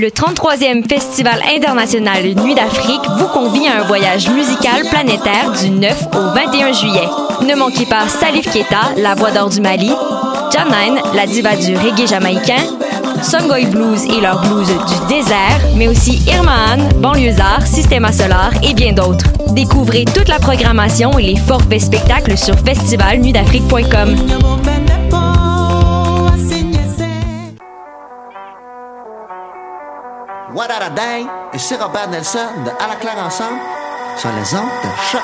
Le 33e Festival international Nuit d'Afrique vous convie à un voyage musical planétaire du 9 au 21 juillet. Ne manquez pas Salif Keita, la voix d'or du Mali, Janine, la diva du reggae jamaïcain, Songoy Blues et leur blues du désert, mais aussi Irmaan, Banlieusard, Systema Solar et bien d'autres. Découvrez toute la programmation et les forfaits spectacles sur festivalnuitdafrique.com. What? Et c'est Robert Nelson de À la claire ensemble sur les ondes de.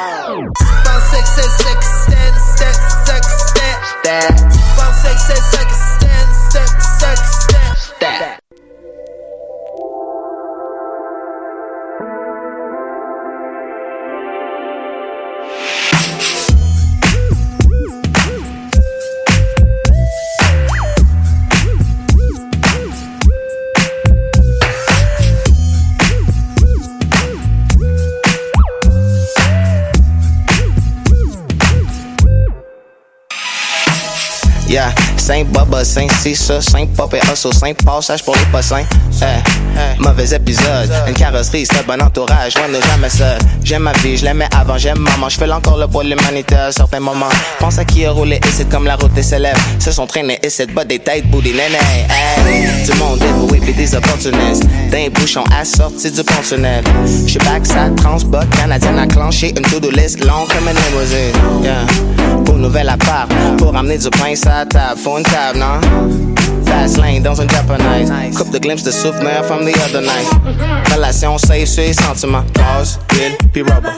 Yeah, Saint Baba, Saint Cissa, Saint Pop et Hustle, Saint Passage pour les pas saints. Eh, mauvais épisode, une carrosserie, c'est bon entourage, on n'est jamais seul. J'aime ma vie, je l'aimais avant, j'aime maman, je fais encore le pour l'humanité à certains moments. Pense à qui a roulé et c'est comme la route des célèbres. Se sont traînés et cette botte des têtes, bout des nénés. Hey, du monde dévoué pis des opportunistes. D'un bouchon assorti du pont tunnel. J'suis back, ça transbot, canadienne enclenchée, une to-do list longue comme une limousine. Yeah. Pour nouvelle appart, pour amener du pain sur la table, faut une table, non? Fast lane dans un japonais. Coupe de glimpse de souvenir from the other night. Relation safe sur les sentiments. Gaz, huile, puis rubber.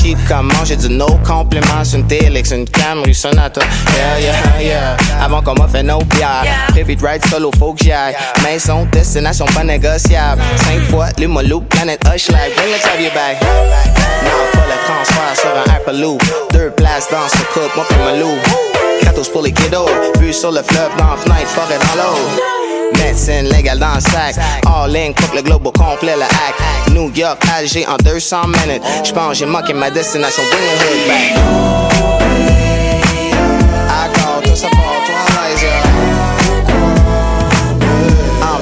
Cheap comme manger du no complément sur une Télix, une Camry Sonata. Yeah, yeah, yeah. Avant qu'on m'offre no bière. Prévu de ride solo, faut que j'y aille. Maison, destination pas négociable. Cinq fois, l'Humolou, planète Hushlag. Bring the your back. Non, pas le transfert sur un Hyperloop. Deux places dans ce couple, moi pis ma loup. Kratos pour les kiddos. Vue sur le fleuve, dans la fenêtre, forêt dans l'eau. Médecine légale dans le sac. All in, coupe le globe au complet, le hack. New York, Alger en 200 minutes. J'pense j'ai manqué ma destination. Bring the hood back. Accord, tout ça pour toi. En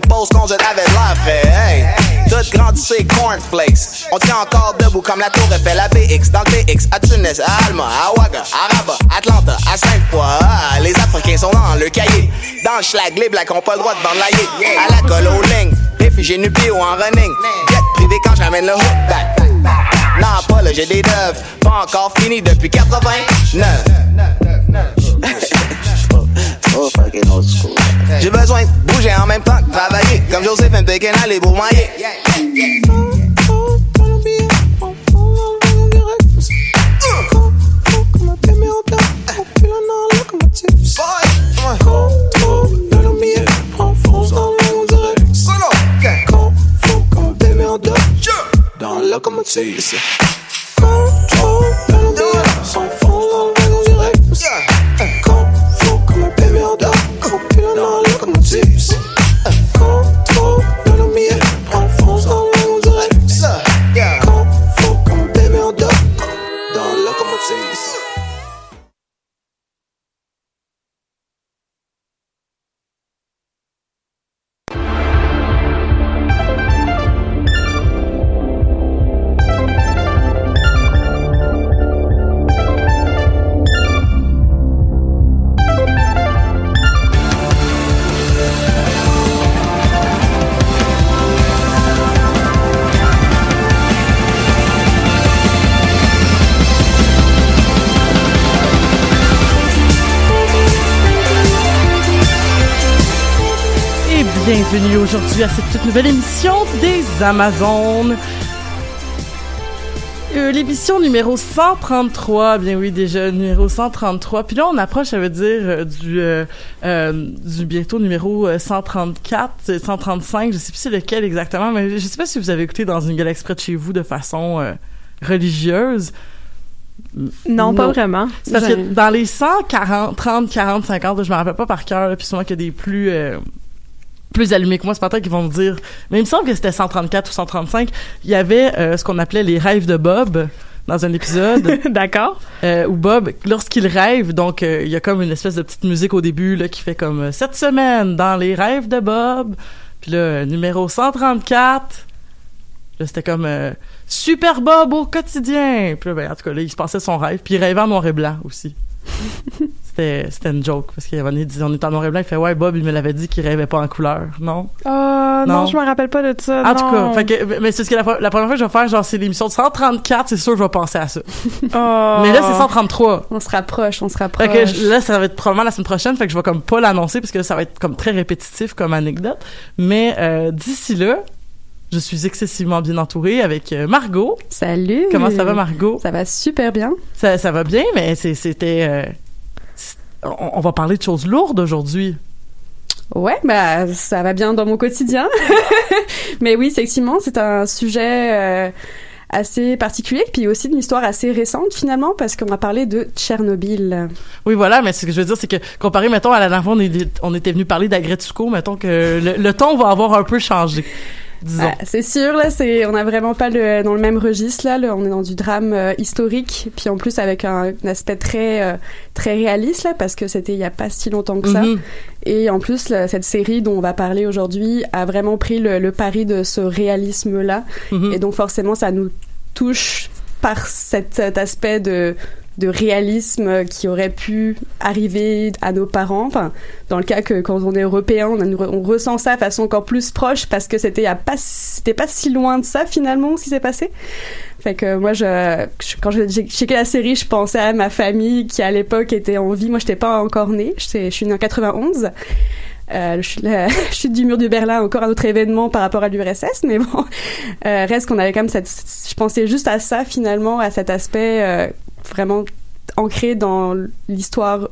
les pauses qu'on jette avec l'air fait Hey, tout grandissez cornflakes. On tient encore debout comme la tour Eiffel. À BX, dans le BX, à Tunis, à Alma, à Ouaga, à Rabat, Atlanta, à Sainte-Foy. Ah, Les Africains sont dans le cahier. Dans le schlag, les blacks ont pas le droit de la yé À la colle aux lignes, réfugiés nupés ou en running. Jet privé quand j'amène le hook back. Non, pas là, j'ai des dove. Pas encore fini depuis 89. Oh, fucking old school. J'ai besoin de bouger en même temps que travailler. Comme Joseph M. Pékin, aller pour mailler. Dans la locomotive. Cette toute nouvelle émission des Amazones. Euh, L'émission numéro 133, bien oui, déjà numéro 133. Puis là, on approche, ça veut dire, euh, du, euh, euh, du bientôt numéro euh, 134, euh, 135, je sais plus c'est lequel exactement, mais je sais pas si vous avez écouté dans une galaxie près de chez vous de façon religieuse. Non, pas vraiment. C'est parce que dans les 140, 30, 40, 50, je me rappelle pas par cœur, puis souvent qu'il y a des plus plus allumés que moi, c'est peut-être qu'ils vont me dire. Mais il me semble que c'était 134 ou 135. Il y avait euh, ce qu'on appelait les rêves de Bob dans un épisode. D'accord. Euh, où Bob, lorsqu'il rêve, donc euh, il y a comme une espèce de petite musique au début là qui fait comme euh, cette semaine dans les rêves de Bob. Puis là, numéro 134. Là, c'était comme euh, Super Bob au quotidien. Puis là, ben, en tout cas, là, il se passait son rêve. Puis il rêvait en noir et blanc aussi. c'était, c'était une joke. Parce qu'il avait dit, on est en noir et blanc. Il fait, ouais, Bob, il me l'avait dit qu'il rêvait pas en couleur. Non? Ah, non. Non. je me rappelle pas de ça. En tout cas, fait que, mais c'est ce que la, la première fois que je vais faire, genre, c'est l'émission de 134, c'est sûr que je vais penser à ça. Oh. Mais là, c'est 133. On se rapproche, on se rapproche. Fait que je- là, ça va être probablement la semaine prochaine, fait que je vais comme pas l'annoncer parce que ça va être comme très répétitif comme anecdote. Mais euh, d'ici là, je suis excessivement bien entourée avec euh, Margot. Salut. Comment ça va, Margot? Ça va super bien. Ça, ça va bien, mais c'est- c'était... euh, on, on va parler de choses lourdes aujourd'hui. Ouais, bah ça va bien dans mon quotidien. Mais oui, effectivement, c'est un sujet euh, assez particulier, puis aussi d'une histoire assez récente finalement, parce qu'on va parler de Tchernobyl. Oui, voilà, mais ce que je veux dire, c'est que comparé, mettons, à la dernière fois, on, est- on était venu parler d'Agretsuko, mettons que le, le ton va avoir un peu changé, disons. Ah, c'est sûr, là, c'est, on n'a vraiment pas le, dans le même registre, là, là, on est dans du drame euh, historique, puis en plus avec un, un aspect très, euh, très réaliste, là, parce que c'était il y a pas si longtemps que ça. Mhm. Et en plus, là, cette série dont on va parler aujourd'hui a vraiment pris le, le pari de ce réalisme-là, Mhm. et donc forcément, ça nous touche par cet, cet aspect de de réalisme qui aurait pu arriver à nos parents. Dans le cas que quand on est européen, on, ressent ça de façon encore plus proche parce que c'était pas pas si loin de ça finalement ce qui s'est passé. Fait que moi, quand j'ai checké la série, je pensais à ma famille qui à l'époque était en vie. Moi, j'étais pas encore née. Je suis- née en 91. Euh, je suis la chute du mur de Berlin, encore un autre événement par rapport à l'URSS, mais bon, euh, reste qu'on avait quand même cette, je pensais juste à ça finalement, à cet aspect euh, vraiment ancré dans l'histoire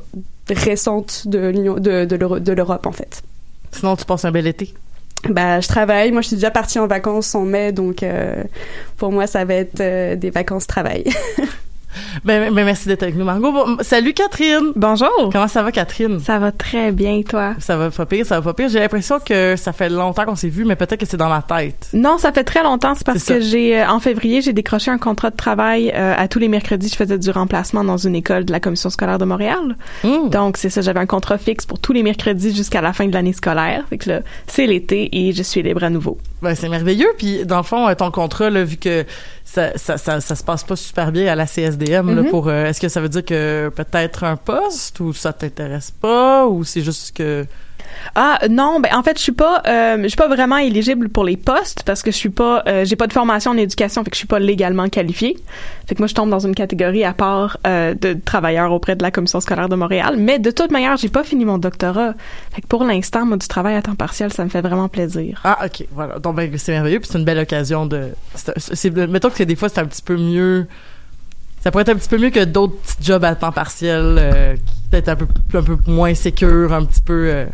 récente de l'Union, de, de l'Euro- de l'Europe en fait. Sinon, tu passes un bel été? Bah, je travaille. Moi, je suis déjà partie en vacances en mai, donc euh, pour moi, ça va être euh, des vacances travail. Ben, ben, merci d'être avec nous, Margot. Bon, salut, Catherine! Bonjour! Comment ça va, Catherine? Ça va très bien, toi? Ça va pas pire, ça va pas pire. J'ai l'impression que ça fait longtemps qu'on s'est vu, mais peut-être que c'est dans ma tête. Non, ça fait très longtemps. C'est parce que j'ai, euh, en février, j'ai décroché un contrat de travail euh, à tous les mercredis. Je faisais du remplacement dans une école de la commission scolaire de Montréal. Mmh. Donc c'est ça, j'avais un contrat fixe pour tous les mercredis jusqu'à la fin de l'année scolaire. Fait que là, c'est l'été et je suis libre à nouveau. Ben, c'est merveilleux. Puis, dans le fond, euh, ton contrat, là, vu que ça, ça, ça, ça se passe pas super bien à la CSDM, là, Mhm. pour, euh, est-ce que ça veut dire que peut-être un poste ou ça t'intéresse pas ou c'est juste que. Ah non, ben en fait je suis pas, euh, je suis pas vraiment éligible pour les postes parce que je suis pas, euh, j'ai pas de formation en éducation, fait que je suis pas légalement qualifiée. Fait que moi je tombe dans une catégorie à part euh, de travailleurs auprès de la commission scolaire de Montréal. Mais de toute manière, j'ai pas fini mon doctorat. Fait que pour l'instant, moi du travail à temps partiel, ça me fait vraiment plaisir. Ah ok, voilà. Donc ben, c'est merveilleux, puis c'est une belle occasion de. c'est- mettons que des fois c'est un petit peu mieux. Ça pourrait être un petit peu mieux que d'autres petits jobs à temps partiel, euh, qui peut-être un peu, un peu moins sécure, un petit peu. euh.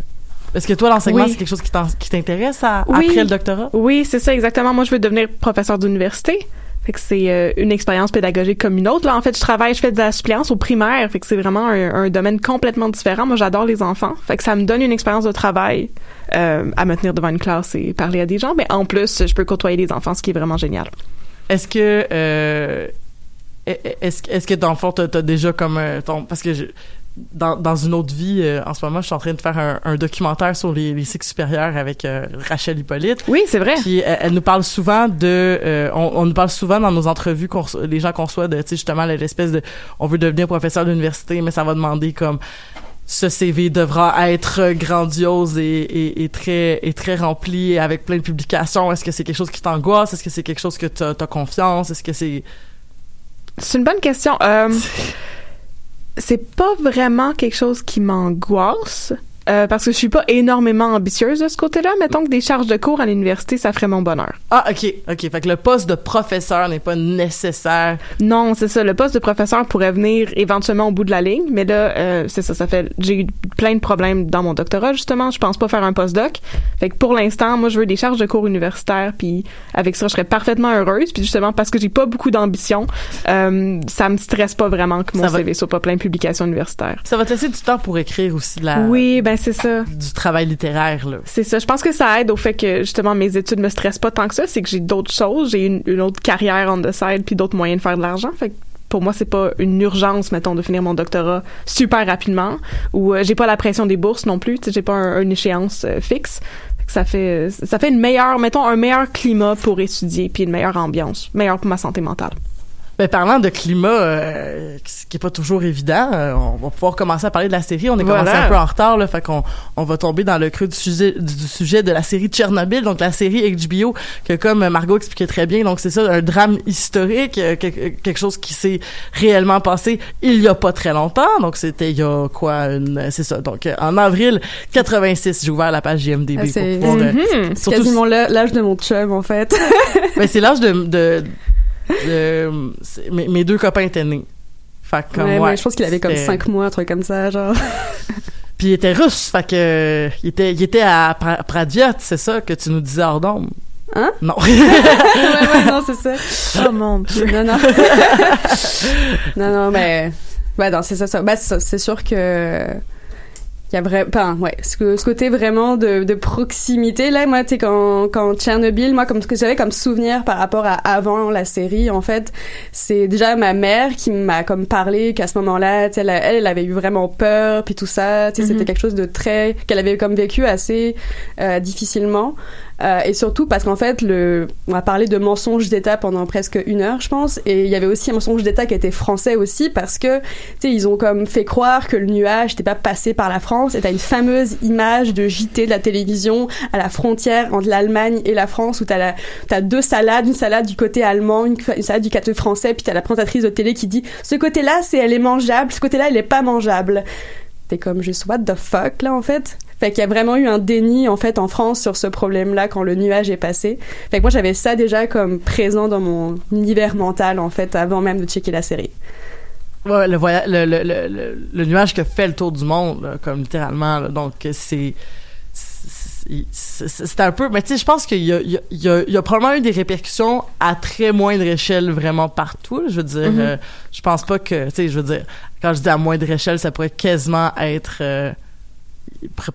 Est-ce que toi l'enseignement Oui. c'est quelque chose qui t'intéresse Oui. après le doctorat? Oui, c'est ça exactement. Moi, je veux devenir professeur d'université. Fait que c'est euh, une expérience pédagogique comme une autre. Là, en fait, je travaille, je fais de la suppléance au primaire. Fait que c'est vraiment un, un domaine complètement différent. Moi, j'adore les enfants. Fait que ça me donne une expérience de travail euh, à me tenir devant une classe et parler à des gens. Mais en plus, je peux côtoyer des enfants, ce qui est vraiment génial. Est-ce que euh, est-ce est-ce que dans le fond t'as t'as déjà comme euh, ton parce que je- dans, dans une autre vie euh, en ce moment je suis en train de faire un, un documentaire sur les, les cycles supérieurs avec euh, Rachel Hippolyte. Oui c'est vrai. Puis elle, elle nous parle souvent de euh, on, on nous parle souvent dans nos entrevues qu'on les gens qu'on reçoit de tu sais justement l'espèce de on veut devenir professeur d'université mais ça va demander comme ce CV devra être grandiose et, et, et très et très rempli avec plein de publications. Est-ce que c'est quelque chose qui t'angoisse? Est-ce que c'est quelque chose que tu as confiance? Est-ce que c'est C'est une bonne question. Euh, c'est pas vraiment quelque chose qui m'angoisse. Euh, parce que je suis pas énormément ambitieuse de ce côté-là. Mettons que des charges de cours à l'université, ça ferait mon bonheur. Ah, ok, ok. Fait que le poste de professeur n'est pas nécessaire. Non, c'est ça. Le poste de professeur pourrait venir éventuellement au bout de la ligne, mais là, euh, c'est ça. Ça fait, j'ai eu plein de problèmes dans mon doctorat justement. Je pense pas faire un postdoc. Fait que pour l'instant, moi, je veux des charges de cours universitaires, puis avec ça, je serais parfaitement heureuse. Puis justement, parce que j'ai pas beaucoup d'ambition, euh, ça me stresse pas vraiment que mon va- CV soit pas plein de publications universitaires. Ça va te laisser du temps pour écrire aussi de la, Oui, ben c'est ça. du travail littéraire là. C'est ça. Je pense que ça aide au fait que justement mes études me stressent pas tant que ça. C'est que j'ai d'autres choses, j'ai une, une autre carrière on the side, puis d'autres moyens de faire de l'argent. Fait que pour moi, c'est pas une urgence, mettons, de finir mon doctorat super rapidement. Ou euh, j'ai pas la pression des bourses non plus. Tu j'ai pas un- une échéance euh, fixe. Fait que ça fait ça fait une meilleure, mettons, un meilleur climat pour étudier, puis une meilleure ambiance, meilleure pour ma santé mentale. Ben, parlant de climat, euh, ce qui est pas toujours évident, euh, on va pouvoir commencer à parler de la série. On est Voilà. commencé un peu en retard, là, fait qu'on on va tomber dans le creux du sujet, du, du sujet de la série Tchernobyl, donc la série HBO, que comme Margot expliquait très bien, donc c'est ça, un drame historique, euh, quelque, quelque chose qui s'est réellement passé il y a pas très longtemps, donc c'était il y a quoi, une- c'est ça, donc euh, en avril 86, j'ai ouvert la page JMDB Ah, pour pouvoir, euh, c'est surtout- quasiment l'a- l'âge de mon chum, en fait. ben, c'est l'âge de, de, c'est- mes, mes deux copains étaient nés. Fait que comme, Ouais, ouais, mais je pense qu'il avait comme 5 mois, un truc comme ça, genre. Puis il était russe, fait que euh, il était, il était à Pra- Pradiot, c'est ça que tu nous disais hors d'ombre. Hein? Non. ouais, ouais, non, c'est ça. Oh mon dieu. Non, non. non, non, mais. Ouais, non, c'est ça, ça. Ben. C'est sûr que. Il y a vraiment. Enfin, ouais. Ce, ce côté vraiment de, de proximité. Là, moi, tu sais, quand, quand Tchernobyl, moi, comme ce que j'avais comme souvenir par rapport à avant la série, en fait, c'est déjà ma mère qui m'a comme parlé qu'à ce moment-là, tu sais, elle, elle, avait eu vraiment peur, puis tout ça. Tu sais, Mhm. c'était quelque chose de très. qu'elle avait comme vécu assez euh, difficilement. Euh, et surtout parce qu'en fait, on a parlé de mensonges d'État pendant presque une heure, je pense. Et il y avait aussi un mensonge d'État qui était français aussi parce que, tu sais, ils ont comme fait croire que le nuage n'était pas passé par la France. Et t'as une fameuse image de JT de la télévision à la frontière entre l'Allemagne et la France où t'as la, deux salades, une salade du côté allemand, une, une salade du côté français, puis t'as la présentatrice de télé qui dit, ce côté-là, c'est, elle est mangeable, ce côté-là, elle est pas mangeable. T'es comme juste, what the fuck, là, en fait? Fait qu'il y a vraiment eu un déni, en fait, en France sur ce problème-là quand le nuage est passé. Fait que moi, j'avais ça déjà comme présent dans mon univers mental, en fait, avant même de checker la série. Ouais, le, voya- le, le, le, le, le nuage qui fait le tour du monde, là, comme littéralement. là. donc, c'est. c'est- C'est un peu. Mais tu sais, je pense qu'il y a, y, y, y probablement eu des répercussions à très moindre échelle vraiment partout. là. Je veux dire, Mhm. euh, je pense pas que. Tu sais, je veux dire, quand je dis à moindre échelle, ça pourrait quasiment être. euh,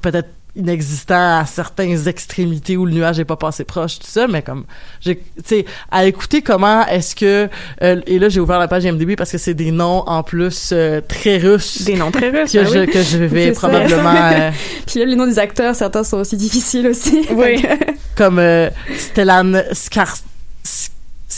peut-être inexistant à certaines extrémités où le nuage n'est pas passé proche tout ça mais comme tu sais à écouter comment est-ce que euh, et là j'ai ouvert la page IMDb parce que c'est des noms en plus euh, très russes Des noms très russes. que, ben je, oui. que je vais probablement euh, Puis là, les noms des acteurs, certains sont aussi difficiles aussi. Oui. comme euh, Stellan Skar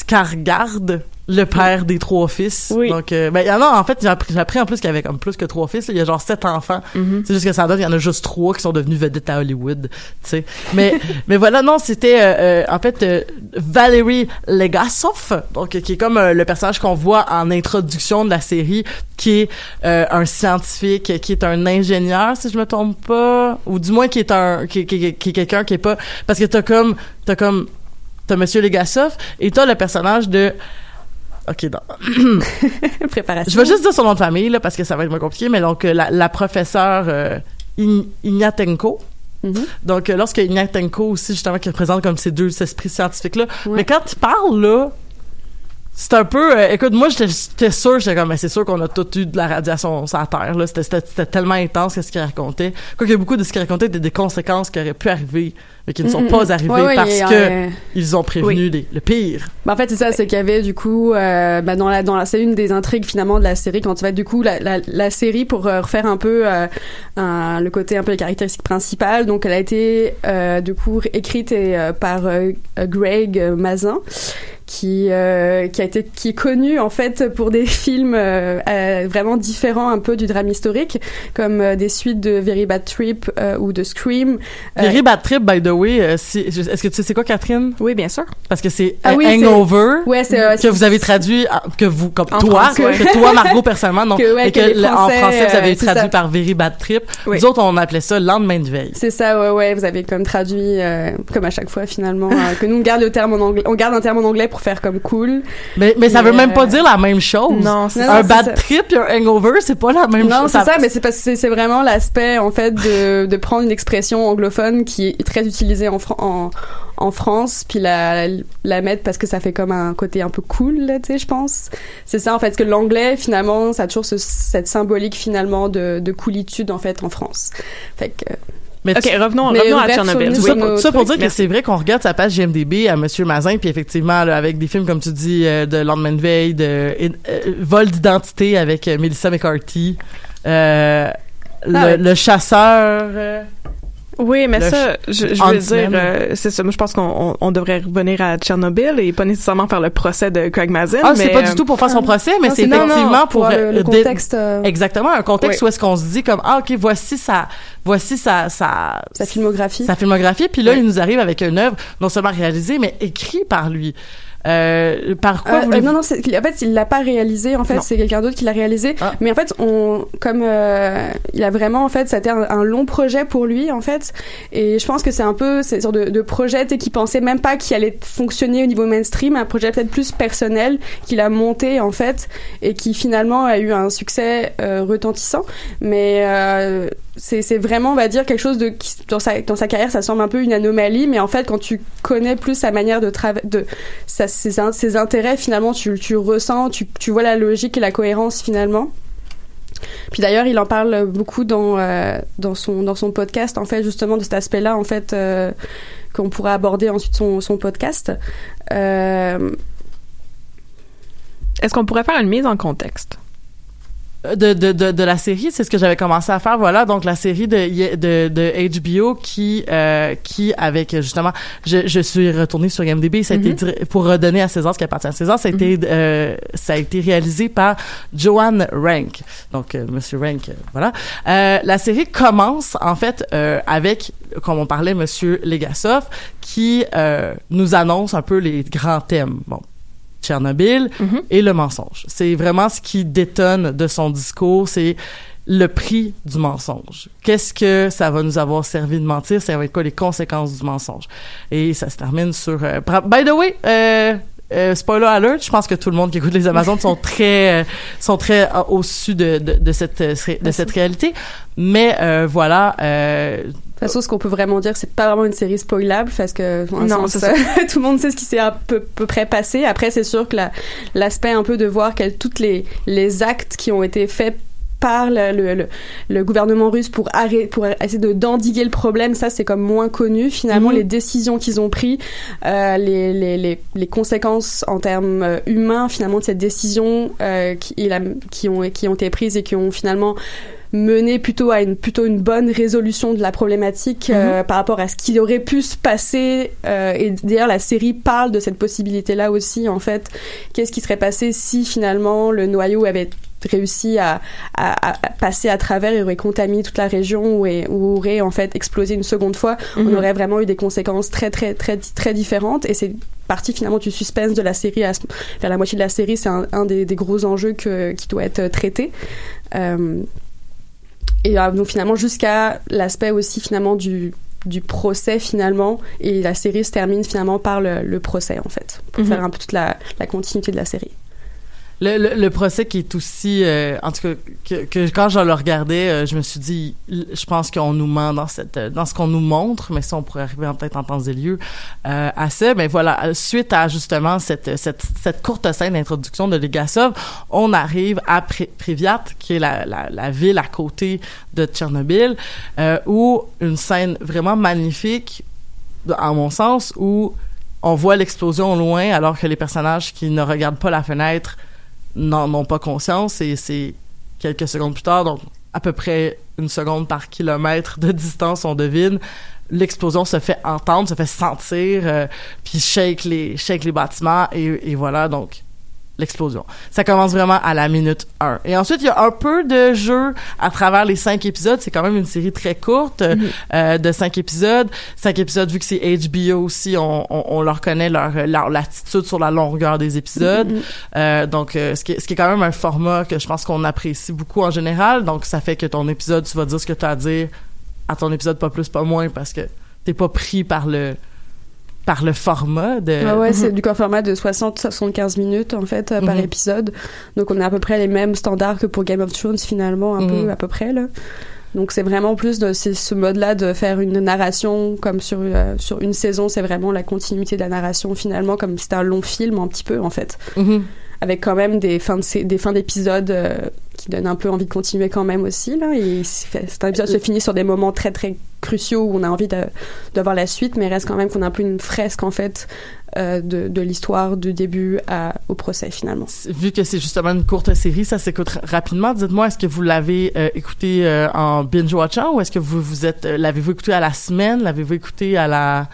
S- Skargard, le père des trois fils. Oui. Donc, euh, ben, il y en a, en fait, j'ai appris, en plus qu'il y avait comme plus que trois fils. là. Il y a genre sept enfants. Mhm. C'est juste que ça donne, il y en a juste trois qui sont devenus vedettes à Hollywood, tu sais. Mais, mais voilà, non, c'était, euh, euh, en fait, euh, Valerie Legasov, donc, qui est comme euh, le personnage qu'on voit en introduction de la série, qui est euh, un scientifique, qui est un ingénieur, si je me trompe pas, ou du moins qui est un, qui, qui, qui est quelqu'un qui est pas, parce que t'as comme, t'as comme, t'as Monsieur Legasov, et t'as le personnage de, Ok, non. Préparation. Je vais juste dire son nom de famille, là, parce que ça va être moins compliqué, mais donc, euh, la, la professeure euh, Ign- Ignatenko. Mhm. Donc, euh, lorsque Ignatenko aussi, justement, qui représente comme ces deux esprits scientifiques-là. Mais quand il parle, là, c'est un peu... euh, écoute, moi, j'étais- sûr, j'étais comme, mais c'est sûr qu'on a tout eu de la radiation sur la Terre, là. C'était- tellement intense que ce qu'il racontait. Quoique beaucoup de ce qu'il racontait étaient des conséquences qui auraient pu arriver, mais qui ne sont Mm, mm, pas mm. arrivées Ouais, ouais, parce y a, que euh, ils ont prévenu des- le pire. Bah, en fait, c'est ça, c'est qu'il y avait du coup, euh, bah, dans la, dans la, c'est une des intrigues finalement de la série quand tu vas du coup la, la, la série pour refaire un peu un- le côté un peu les caractéristiques principales. Donc, elle a été du coup écrite et, par Greg Mazin qui euh, qui a été qui est connu en fait pour des films euh, euh, vraiment différents un peu du drame historique comme euh, des suites de Very Bad Trip euh, ou de Scream Very Bad Trip, by the way, si- est-ce que tu sais c'est quoi, Catherine? Oui, bien sûr. Parce que c'est Ah oui, c'est- Hangover, Ouais, c'est, que vous avez traduit, ah, que vous, comme toi, que toi, Margot, personnellement, non, Que, ouais, et que que, en Français, vous avez traduit ça. par Very Bad Trip. Oui. Nous autres, on appelait ça lendemain de veille. C'est ça, ouais, ouais. Vous avez comme traduit, euh, comme à chaque fois finalement, que nous on garde le terme en anglais, on garde un terme en anglais pour faire comme cool. Mais, mais ça veut même pas euh, dire la même chose. Non, c'est un bad ça. trip et un hangover, c'est pas la même non, chose. c'est ça, mais c'est parce que c'est- vraiment l'aspect en fait de, de prendre une expression anglophone qui est très utilisée en, Fran- en, en France, puis la, la mettre parce que ça fait comme un côté un peu cool, tu sais, je pense. C'est ça en fait, parce que l'anglais finalement, ça a toujours ce- cette symbolique finalement de, de coolitude en fait en France. Fait que. Mais Ok, revenons, Mais revenons à Tchernobyl. Tout ça, pour, ça dire que c'est vrai qu'on regarde sa page GMDB à Monsieur Mazin, puis effectivement, là, avec des films, comme tu dis, euh, de Lendemain de veille, de euh, Vol d'identité avec euh, Melissa McCarthy, euh, le, Ah ouais. le chasseur... Oui, mais Le ça, je, je veux dire, euh, c'est ça. Moi, je pense qu'on on, on devrait revenir à Tchernobyl et pas nécessairement faire le procès de Craig Mazin. Ah, c'est pas euh, du tout pour faire son procès, mais non, c'est non, effectivement pour, pour le- le contexte, euh, exactement un contexte Oui. où est-ce qu'on se dit comme ah ok voici sa voici sa sa Sa filmographie. sa filmographie puis là il nous arrive avec une œuvre non seulement réalisée mais écrite par lui euh, par quoi Euh, euh, non non en fait il l'a pas réalisé en fait c'est quelqu'un d'autre qui l'a réalisé. Ah. mais en fait on comme euh, il a vraiment en fait ça a été un, un long projet pour lui en fait. Et je pense que c'est un peu c'est une sorte de, de projet tu sais, qu'il pensait même pas qu'il allait fonctionner au niveau mainstream un projet peut-être plus personnel qu'il a monté en fait et qui finalement a eu un succès retentissant. Mais c'est c'est vraiment on va dire quelque chose de qui, dans sa dans sa carrière ça semble un peu une anomalie. Mais en fait quand tu connais plus sa manière de travailler de sa, ses, in- ses intérêts finalement tu tu ressens tu tu vois la logique et la cohérence finalement puis d'ailleurs, il en parle beaucoup dans euh, dans son dans son podcast en fait justement de cet aspect-là en fait euh, qu'on pourra aborder ensuite son son podcast. Euh, Est-ce qu'on pourrait faire une mise en contexte? De, de, de, de la série, c'est ce que j'avais commencé à faire. Voilà, donc la série de, de, de HBO qui, euh, qui avec justement, je, je suis retournée sur IMDb, ça a été dir- pour redonner à César ce qui appartient à César, ça a été, euh, ça a été réalisé par Joanne Rank. Donc, euh, Monsieur Rank, euh, voilà. Euh, la série commence en fait euh, avec, comme on parlait, Monsieur Legasov, qui euh, nous annonce un peu les grands thèmes. Bon, Tchernobyl et le mensonge. C'est vraiment ce qui détonne de son discours, c'est le prix du mensonge. Qu'est-ce que ça va nous avoir servi de mentir? Ça va être quoi les conséquences du mensonge? Et ça se termine sur... euh, by the way, euh, euh, spoiler alert, je pense que tout le monde qui écoute les Amazones sont très euh, sont très au-dessus de, de, de cette de cette réalité. Mais euh, voilà, toute façon, ce qu'on peut vraiment dire, c'est pas vraiment une série spoilable parce que Non, sens, tout le monde sait ce qui s'est à peu, peu près passé. Après, c'est sûr que la- l'aspect un peu de voir quels toutes les les actes qui ont été faits par le, le, gouvernement russe pour arrêter, pour essayer de d'endiguer le problème, ça c'est comme moins connu. Finalement, Mhm. les décisions qu'ils ont prises, euh, les, les, les, les conséquences en termes euh, humains finalement de cette décision euh, qui, et la- qui ont qui ont été prises et qui ont finalement mener plutôt à une plutôt une bonne résolution de la problématique euh, par rapport à ce qui aurait pu se passer euh, et d'ailleurs la série parle de cette possibilité là aussi en fait. Qu'est-ce qui serait passé si finalement le noyau avait réussi à, à, à passer à travers et aurait contaminé toute la région ou, aurait en fait explosé une seconde fois, on Mhm. aurait vraiment eu des conséquences très très très très différentes. Et c'est partie finalement du suspense de la série à vers la moitié de la série. C'est un, un des, des gros enjeux que, qui doit être traité. Euh, et euh, donc finalement jusqu'à l'aspect aussi finalement du du procès finalement et la série se termine finalement par le, le procès en fait pour Mhm. faire un peu toute la, la continuité de la série Le, le, procès qui est aussi, euh, en tout cas, que, que quand je le regardais, euh, je me suis dit, je pense qu'on nous ment dans cette, euh, dans ce qu'on nous montre, mais ça, on pourrait arriver peut-être en temps et lieu euh, à ça. Mais voilà, euh, suite à justement cette, cette, cette courte scène d'introduction de Legasov, on arrive à Pri- Priviat, qui est la, la, la ville à côté de Tchernobyl, euh, où une scène vraiment magnifique, à mon sens, où on voit l'explosion au loin alors que les personnages qui ne regardent pas la fenêtre n'en ont pas conscience et c'est quelques secondes plus tard, donc à peu près une seconde par kilomètre de distance, on devine, l'explosion se fait entendre, se fait sentir, euh, puis shake les, shake les bâtiments et, et voilà, donc l'explosion. Ça commence vraiment à la minute 1. Et ensuite, il y a un peu de jeu à travers les cinq épisodes. C'est quand même une série très courte euh, euh, de cinq épisodes. Cinq épisodes, vu que c'est HBO aussi, on, on, on leur connaît leur, leur latitude sur la longueur des épisodes. Euh, donc, euh, ce, qui est, ce qui est quand même un format que je pense qu'on apprécie beaucoup en général. Donc, ça fait que ton épisode, tu vas dire ce que tu as à dire à ton épisode, pas plus, pas moins, parce que t'es pas pris par le par le format de... Ouais, ouais, c'est du coup un format de 60-75 minutes en fait euh, par Mhm. épisode. Donc on a à peu près les mêmes standards que pour Game of Thrones finalement, un Mhm. peu à peu près là. Donc c'est vraiment plus de c'est ce mode-là de faire une narration comme sur euh, sur une saison, c'est vraiment la continuité de la narration finalement comme c'était un long film un petit peu en fait. Mhm. Avec quand même des fins de sé- des fins d'épisodes euh, qui donnent un peu envie de continuer quand même aussi là et c'est- épisode se finit sur des moments très très cruciaux où on a envie de, de voir la suite mais reste quand même qu'on a un peu une fresque en fait euh, de, de l'histoire du début à, au procès finalement. Vu que c'est justement une courte série, ça s'écoute ra- rapidement. Dites-moi, est-ce que vous l'avez euh, écouté euh, en binge-watchant ou est-ce que vous vous êtes... euh, l'avez-vous écouté à la semaine? L'avez-vous écouté à la...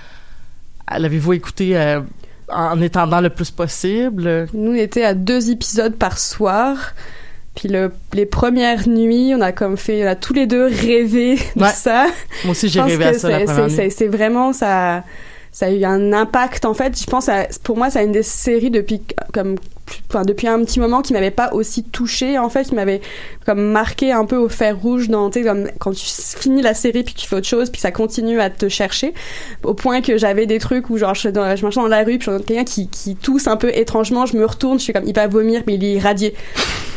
L'avez-vous écouté euh, en étendant le plus possible? Nous, on était à deux épisodes par soir. Puis le, les premières nuits, on a comme fait, on a tous les deux rêvé de Ouais. ça. Moi aussi, j'ai rêvé à ça la c'est- première c'est- nuit. C'est c'est vraiment ça. Ça a eu un impact en fait. Je pense, à, pour moi, c'est une des séries depuis comme enfin, depuis un petit moment qui m'avait pas aussi touchée en fait, qui m'avait comme marqué un peu au fer rouge dans tu sais comme quand tu finis la série puis tu fais autre chose puis ça continue à te chercher au point que j'avais des trucs où genre je, dans, je marchais dans la rue puis j'entends quelqu'un qui, qui tousse un peu étrangement je me retourne je suis comme il va vomir mais il est irradié.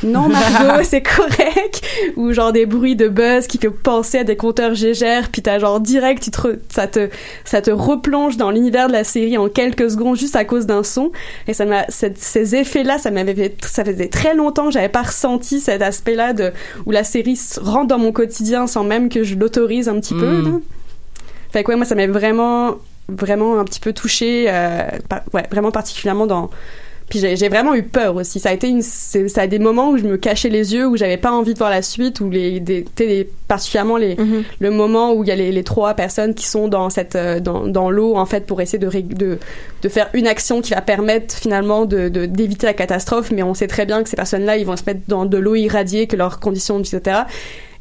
Non Margot c'est correct. Ou genre des bruits de buzz qui fait penser à des compteurs Gégère puis t'as genre direct tu te ça te ça te replonge dans l'univers de la série en quelques secondes juste à cause d'un son. Et ça m'a ces effets là ça m'avait fait ça faisait très longtemps que j'avais pas ressenti cet aspect là de où la série rentre dans mon quotidien sans même que je l'autorise un petit peu Mm. là. fait que ouais moi ça m'a vraiment vraiment un petit peu touché ouais vraiment particulièrement dans puis j'ai vraiment eu peur aussi. Ça a été une, c'est- ça a des moments où je me cachais les yeux, où j'avais pas envie de voir la suite, où les, des, les- particulièrement les, le moment où il y a les, les trois personnes qui sont dans cette, euh, dans, dans l'eau en fait pour essayer de, de, de faire une action qui va permettre finalement de- d'éviter la catastrophe, mais on sait très bien que ces personnes-là, ils vont se mettre dans de l'eau irradiée, que leurs conditions, etc.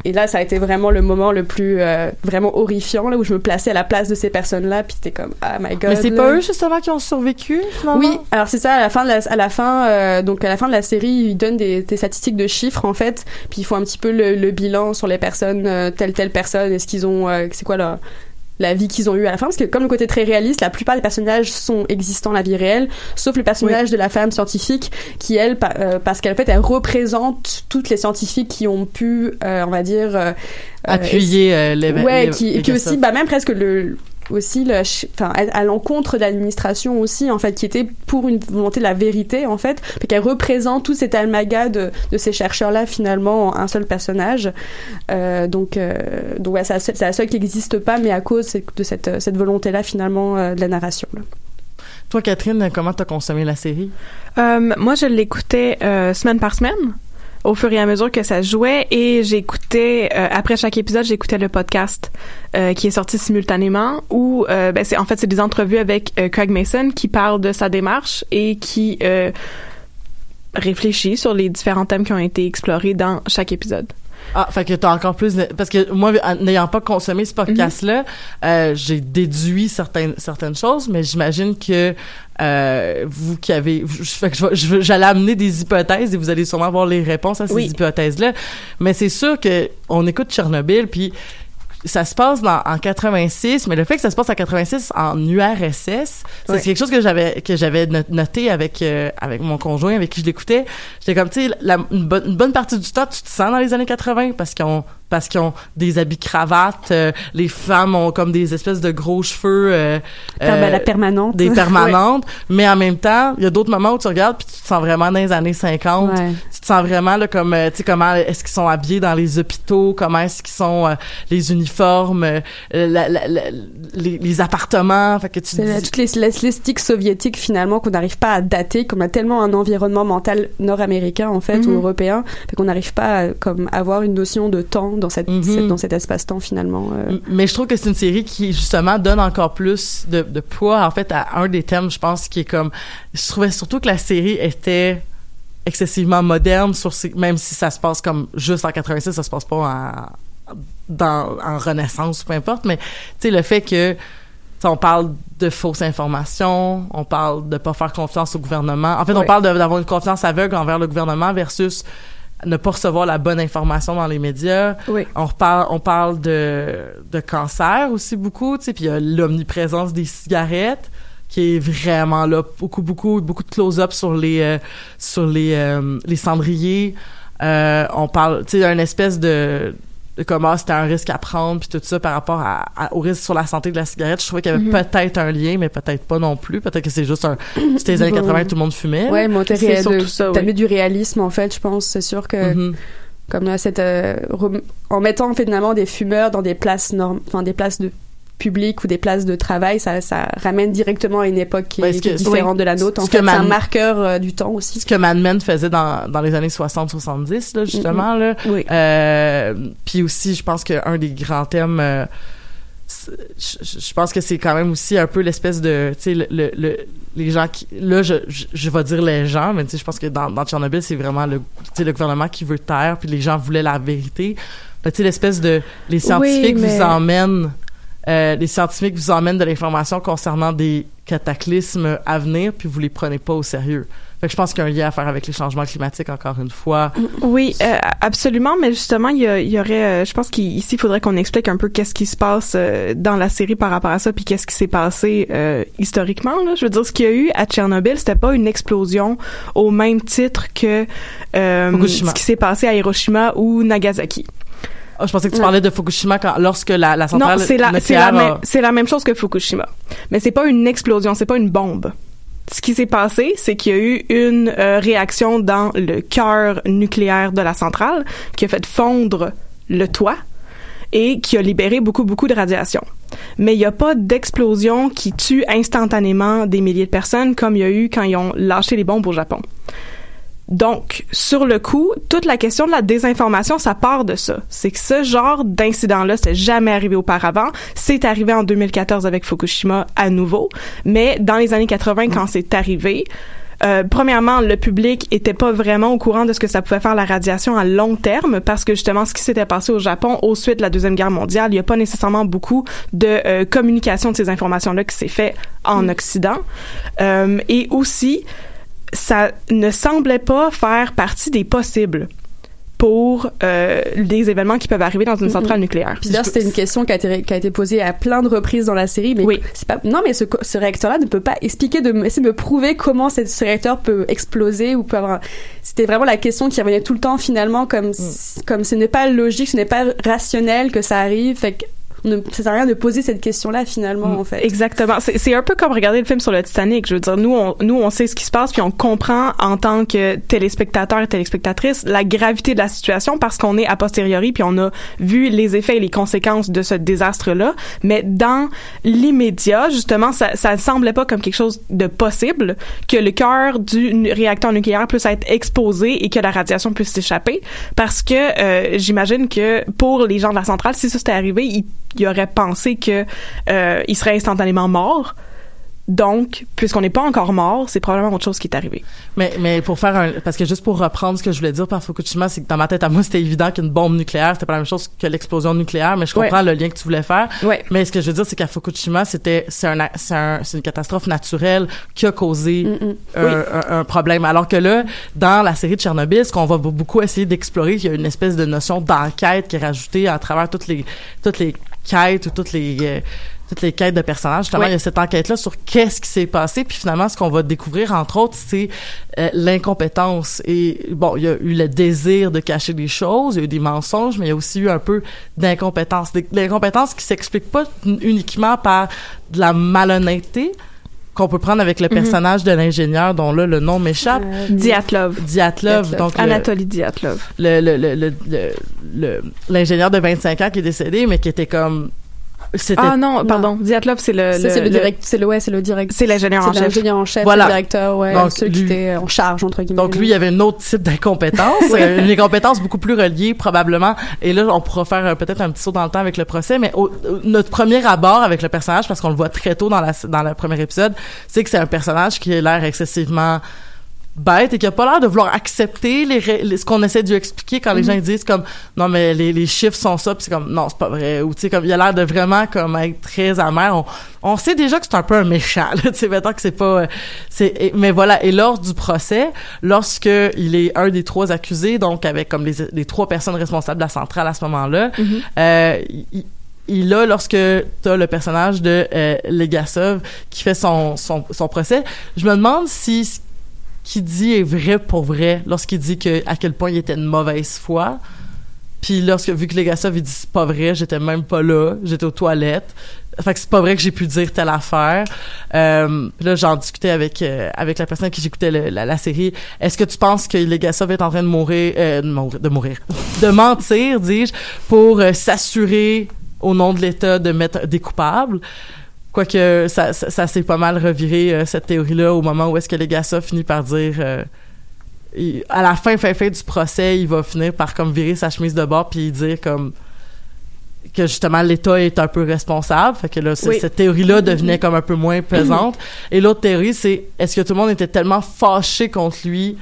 Et là, ça a été vraiment le moment le plus euh, vraiment horrifiant, là où je me plaçais à la place de ces personnes-là, puis c'était comme ah my god. Mais c'est pas eux justement qui ont survécu finalement? Oui, alors c'est ça à la fin de la, à la fin euh, donc à la fin de la série, ils donnent des, des statistiques de chiffres en fait, puis ils font un petit peu le, le bilan sur les personnes euh, telle telle personne, est-ce qu'ils ont euh, c'est quoi leur la vie qu'ils ont eue à la fin parce que comme le côté très réaliste la plupart des personnages sont existants dans la vie réelle sauf le personnage de la femme scientifique qui elle pa- euh, parce qu'en fait elle représente toutes les scientifiques qui ont pu euh, on va dire euh, Appuyer, euh, les- ouais les- qui, les qui aussi bah même presque le aussi le ch- enfin à, à l'encontre de l'administration aussi en fait qui était pour une volonté de la vérité en fait qu'elle représente tout cet almaga de, de ces chercheurs là finalement en un seul personnage euh, donc euh, donc ouais, c'est la seule- c'est la seule qui n'existe pas mais à cause de cette cette volonté là finalement euh, de la narration là. Toi, Catherine, comment t'as consommé la série? Euh, moi, je l'écoutais euh, semaine par semaine. Au fur et à mesure que ça jouait et j'écoutais euh, après chaque épisode j'écoutais le podcast euh, qui est sorti simultanément où euh, ben c'est en fait c'est des entrevues avec Craig Mason qui parle de sa démarche et qui réfléchit sur les différents thèmes qui ont été explorés dans chaque épisode. Ah, fait que t'as encore plus de- parce que moi n'ayant pas consommé ce podcast là, euh, j'ai déduit certaines certaines choses, mais j'imagine que euh, vous qui avez j'allais amener des hypothèses et vous allez sûrement avoir les réponses à ces Oui. hypothèses là, mais c'est sûr que on écoute Tchernobyl puis ça se passe dans, en 86, mais le fait que ça se passe en 86 en URSS, c'est quelque chose que j'avais que j'avais no- noté avec euh, avec mon conjoint avec qui je l'écoutais. J'étais comme tu sais la- une, bonne, une bonne partie du temps tu te sens dans les années 80 parce qu'ils ont parce qu'ils ont des habits cravates, euh, les femmes ont comme des espèces de gros cheveux euh, Per- la permanente. des permanentes, mais en même temps, il y a d'autres moments où tu regardes puis tu te sens vraiment dans les années 50. Ouais. Tu te sens vraiment là comme euh, tu sais comment est-ce qu'ils sont habillés dans les hôpitaux, comment est-ce qu'ils sont euh, les uniformes, euh, la- la- la- les, les appartements, fait que tu dis- toutes les l'esthétique soviétique finalement qu'on n'arrive pas à dater, qu'on a tellement un environnement mental nord-américain en fait Mhm. ou européen, fait qu'on n'arrive pas à comme avoir une notion de temps dans cette, Mhm. cette- dans cet espace-temps finalement. euh. Mais je trouve que c'est une série qui justement donne encore plus de, de poids en fait à un des thèmes, je pense, qui est comme. Je trouvais surtout que la série était excessivement moderne sur ses, même si ça se passe comme juste en 86, ça se passe pas en dans en Renaissance peu importe, mais tu sais le fait que on parle de fausses informations, on parle de pas faire confiance au gouvernement. En fait, on parle d'avoir une confiance aveugle envers le gouvernement versus ne pas recevoir la bonne information dans les médias. Oui. On reparle, on parle de, de cancer aussi beaucoup, tu sais, puis il y a l'omniprésence des cigarettes qui est vraiment là, beaucoup, beaucoup, beaucoup de close-up sur les, euh, sur les, euh, les cendriers. Euh, on parle, tu sais, d'une espèce de comment c'était un risque à prendre puis tout ça par rapport à, à- au risque sur la santé de la cigarette. Je trouvais qu'il y avait Mhm. peut-être un lien, mais peut-être pas non plus. Peut-être que c'est juste un, c'était les années 80, tout le monde fumait. Ouais, mais t'as surtout de- ça, t'as oui. mis du réalisme en fait, je pense. C'est sûr que Mhm. comme là, cette euh, en mettant finalement des fumeurs dans des places norm- enfin des places de publiques ou des places de travail, ça, ça ramène directement à une époque qui, est, que- différente oui. de la nôtre. En fait, c'est un marqueur euh, du temps aussi. ce que Mad Men faisait dans, dans les années 60-70, là, justement. Là. Oui. Euh, puis aussi, je pense qu'un des grands thèmes... euh, je, je pense que c'est quand même aussi un peu l'espèce de... Tu sais, le, le, le- les gens qui... Là, je, je, je vais dire les gens, mais tu sais, je pense que dans, dans Tchernobyl, c'est vraiment le, tu sais, le gouvernement qui veut taire, puis les gens voulaient la vérité. Tu sais, l'espèce de... Les scientifiques mais- vous emmènent... Euh, les scientifiques vous emmènent de l'information concernant des cataclysmes à venir, puis vous les prenez pas au sérieux. Fait que je pense qu'il y a un lien à faire avec les changements climatiques, encore une fois. Oui, euh, absolument, mais justement, il y, a- il y aurait, euh, je pense qu'ici, il faudrait qu'on explique un peu qu'est-ce qui se passe euh, dans la série par rapport à ça, puis qu'est-ce qui s'est passé historiquement. Là. Je veux dire, ce qu'il y a eu à Tchernobyl, c'était pas une explosion au même titre que ce qui s'est passé à Hiroshima ou Nagasaki. Ah, je pensais que tu parlais de Fukushima quand, lorsque la, la centrale non, c'est la, c'est la, même, c'est la même chose que Fukushima. Mais c'est pas une explosion, c'est pas une bombe. Ce qui s'est passé, c'est qu'il y a eu une euh, réaction dans le cœur nucléaire de la centrale qui a fait fondre le toit et qui a libéré beaucoup, beaucoup de radiation. Mais il n'y a pas d'explosion qui tue instantanément des milliers de personnes comme il y a eu quand ils ont lâché les bombes au Japon. Donc, sur le coup, toute la question de la désinformation, ça part de ça. C'est que ce genre d'incident-là, c'est jamais arrivé auparavant. C'est arrivé en 2014 avec Fukushima à nouveau. Mais dans les années 80, quand c'est arrivé, euh, premièrement, le public était pas vraiment au courant de ce que ça pouvait faire la radiation à long terme parce que justement, ce qui s'était passé au Japon au suite de la deuxième guerre mondiale, il n'y a pas nécessairement beaucoup de euh, communication de ces informations-là qui s'est fait en Occident. Euh, et aussi, ça ne semblait pas faire partie des possibles pour euh, des événements qui peuvent arriver dans une centrale nucléaire. Puis là, c'était une question qui a, été, qui a été posée à plein de reprises dans la série, mais Oui. c'est pas. Non, mais ce, réacteur-là ne peut pas expliquer, de me- essayer de me prouver comment cette- ce réacteur peut exploser ou peut avoir. C'était vraiment la question qui revenait tout le temps finalement, comme si- comme ce n'est pas logique, ce n'est pas rationnel que ça arrive. Fait que ne, ça sert à rien de poser cette question-là finalement Mm, en fait. Exactement. C'est c'est un peu comme regarder le film sur le Titanic. Je veux dire, nous, on, nous, on sait ce qui se passe, puis on comprend en tant que téléspectateur et téléspectatrice la gravité de la situation parce qu'on est a posteriori, puis on a vu les effets et les conséquences de ce désastre-là. Mais dans l'immédiat, justement, ça, ça ne semblait pas comme quelque chose de possible que le cœur du réacteur nucléaire puisse être exposé et que la radiation puisse s'échapper, parce que euh, j'imagine que pour les gens de la centrale, si ça s'était arrivé, ils, ils auraient pensé que euh, ils seraient instantanément morts. Donc, puisqu'on n'est pas encore mort, c'est probablement autre chose qui est arrivé. Mais, mais pour faire un, parce que juste pour reprendre ce que je voulais dire par Fukushima, c'est que dans ma tête à moi, c'était évident qu'une bombe nucléaire, c'était pas la même chose que l'explosion nucléaire, mais je comprends le lien que tu voulais faire. Ouais. Mais ce que je veux dire, c'est qu'à Fukushima, c'était, c'est un, c'est un, c'est une catastrophe naturelle qui a causé un, Oui. un, un problème. Alors que là, dans la série de Tchernobyl, ce qu'on va beaucoup essayer d'explorer, il y a une espèce de notion d'enquête qui est rajoutée à travers toutes les, toutes les quêtes ou toutes les, euh, toutes les quêtes de personnages. Justement, il y a cette enquête-là sur qu'est-ce qui s'est passé. Puis finalement, ce qu'on va découvrir, entre autres, c'est euh, l'incompétence. Et bon, il y a eu le désir de cacher des choses, il y a eu des mensonges, mais il y a aussi eu un peu d'incompétence. L'incompétence qui s'explique pas uniquement par de la malhonnêteté qu'on peut prendre avec le Mhm. personnage de l'ingénieur dont là le nom m'échappe. Diatlov. Diatlov, donc Anatoly Diatlov. le le le le- le- le- l'ingénieur de 25 ans qui est décédé mais qui était comme Ah non, pardon. Diatlov, c'est le, c'est le direct, c'est le ouais, c'est le direct. C'est l'ingénieur en chef. l'ingénieur en chef, Voilà. le directeur, ouais, Donc, ceux qui lui- étaient en charge entre guillemets. Donc lui, il y avait un autre type d'incompétence, euh, une incompétence beaucoup plus reliée probablement. Et là, on pourra faire euh, peut-être un petit saut dans le temps avec le procès, mais au- notre premier abord avec le personnage, parce qu'on le voit très tôt dans la dans le premier épisode, c'est que c'est un personnage qui a l'air excessivement bête et qui a pas l'air de vouloir accepter les, ce qu'on essaie de lui expliquer quand les gens ils disent comme non mais les, les chiffres sont ça puis c'est comme non c'est pas vrai ou tu sais comme il a l'air de vraiment comme être très amer on, on sait déjà que c'est un peu un méchant tu sais mettons que c'est pas euh, c'est mais voilà et lors du procès lorsque il est un des trois accusés donc avec comme les, les trois personnes responsables de la centrale à ce moment-là Mhm. euh, il, il a lorsque t'as le personnage de euh, Legasov qui fait son, son son procès je me demande si ce qu'il dit est vrai pour vrai lorsqu'il dit que à quel point il était de mauvaise foi. Puis lorsque vu que Legasov il dit c'est pas vrai j'étais même pas là j'étais aux toilettes. Fait que c'est pas vrai que j'ai pu dire telle affaire. Euh, là j'en discutais avec euh, avec la personne qui j'écoutais la série. Est-ce que tu penses que Legasov est en train de mourir euh, de mourir de mourir? De mentir dis-je pour euh, s'assurer au nom de l'État de mettre des coupables? Quoique ça, ça, ça s'est pas mal reviré, euh, cette théorie-là, au moment où est-ce que Legassa finit par dire... euh, il- à la fin, fin, fin du procès, il va finir par comme virer sa chemise de bord puis dire comme que justement l'État est un peu responsable. Fait que là, Oui. cette théorie-là devenait comme un peu moins pesante. Et l'autre théorie, c'est est-ce que tout le monde était tellement fâché contre lui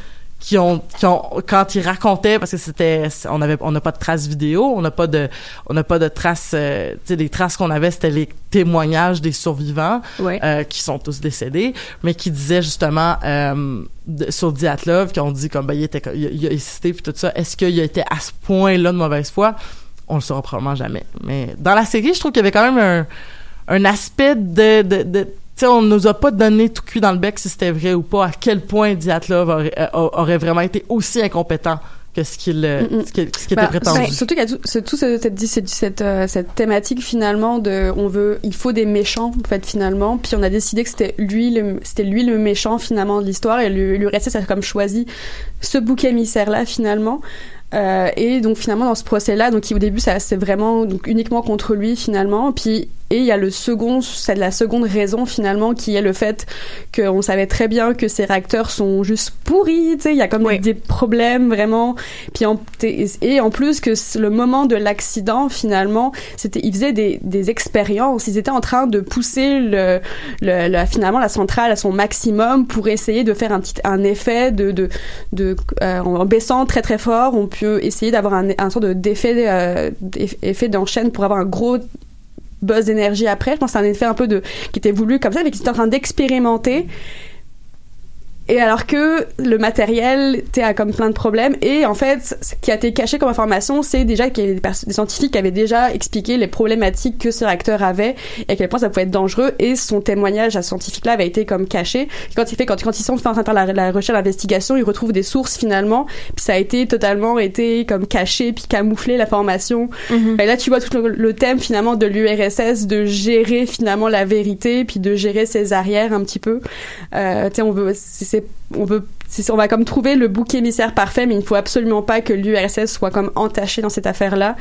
qui ont, qui ont quand il racontait parce que c'était on avait on n'a pas de traces vidéo on n'a pas de on n'a pas de traces euh, tu sais les traces qu'on avait c'était les témoignages des survivants Ouais. euh, qui sont tous décédés mais qui disaient justement euh, de- sur Diatlov qui ont dit comme ben il était il, a- il a insisté puis tout ça est-ce qu'il a été à ce point-là de mauvaise foi? On le saura probablement jamais mais dans la série je trouve qu'il y avait quand même un un aspect de, de, de sais, on nous a pas donné tout cuit dans le bec si c'était vrai ou pas, à quel point Diatlov aurait, euh, aurait vraiment été aussi incompétent que ce qu'il euh, Mm, mm. ce qui, ce qui Bah, était prétendu. sur- Surtout qu'il y a tout, ce- cette, cette, cette, euh, cette thématique finalement de on veut il faut des méchants en fait finalement puis on a décidé que c'était lui le c'était lui le méchant finalement de l'histoire et lui, lui restait ça a comme choisi ce bouc émissaire là finalement Euh, et donc finalement dans ce procès là donc au début ça c'est vraiment donc uniquement contre lui finalement puis et il y a le second c'est la seconde raison finalement qui est le fait qu'on savait très bien que ces réacteurs sont juste pourris tu sais il y a comme des, des problèmes vraiment. Puis en, et en plus que le moment de l'accident finalement c'était ils faisaient des, des expériences. Ils étaient en train de pousser le, le, la- finalement la centrale à son maximum pour essayer de faire un petit un effet de de, de euh, en baissant très très fort on peut essayer d'avoir un, un sort de d'effet euh, effet d'enchaîne pour avoir un gros buzz d'énergie après. Je pense que c'est un effet un peu de qui était voulu comme ça mais qu'ils étaient en train d'expérimenter Et alors que le matériel était a comme plein de problèmes et en fait ce qui a été caché comme information c'est déjà qu'il y avait des, scientifiques qui avaient déjà expliqué les problématiques que ce réacteur avait et à quel point ça pouvait être dangereux et son témoignage à ce scientifique là avait été comme caché. Quand il fait quand, quand ils sont en train de faire la, la recherche l'investigation ils retrouvent des sources finalement puis ça a été totalement été comme caché puis camouflé la formation. Et là tu vois tout le, le thème finalement de l'URSS de gérer finalement la vérité puis de gérer ses arrières un petit peu. Euh, tu sais on veut c'est c'est- on veut on va comme trouver le bouc émissaire parfait mais il ne faut absolument pas que l'URSS soit comme entaché dans cette affaire là.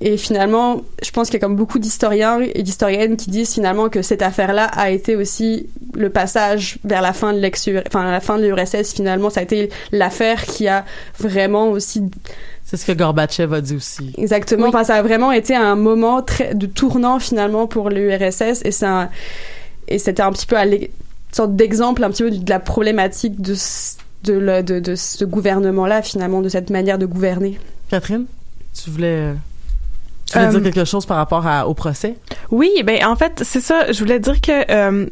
Et finalement, je pense qu'il y a comme beaucoup d'historiens et d'historiennes qui disent finalement que cette affaire-là a été aussi le passage vers la fin de l'ex enfin la fin de l'URSS finalement ça a été l'affaire qui a vraiment aussi C'est ce que Gorbatchev a dit aussi. Exactement. Enfin, ça a vraiment été un moment très de tournant finalement pour l'URSS et c'est et c'était un petit peu à sorte d'exemple un petit peu de la problématique de ce- de, le- de, de ce gouvernement-là finalement de cette manière de gouverner. Catherine, tu voulais, tu voulais Euh, dire quelque chose par rapport à- au procès? Oui, ben en fait, c'est ça. Je voulais dire que euh,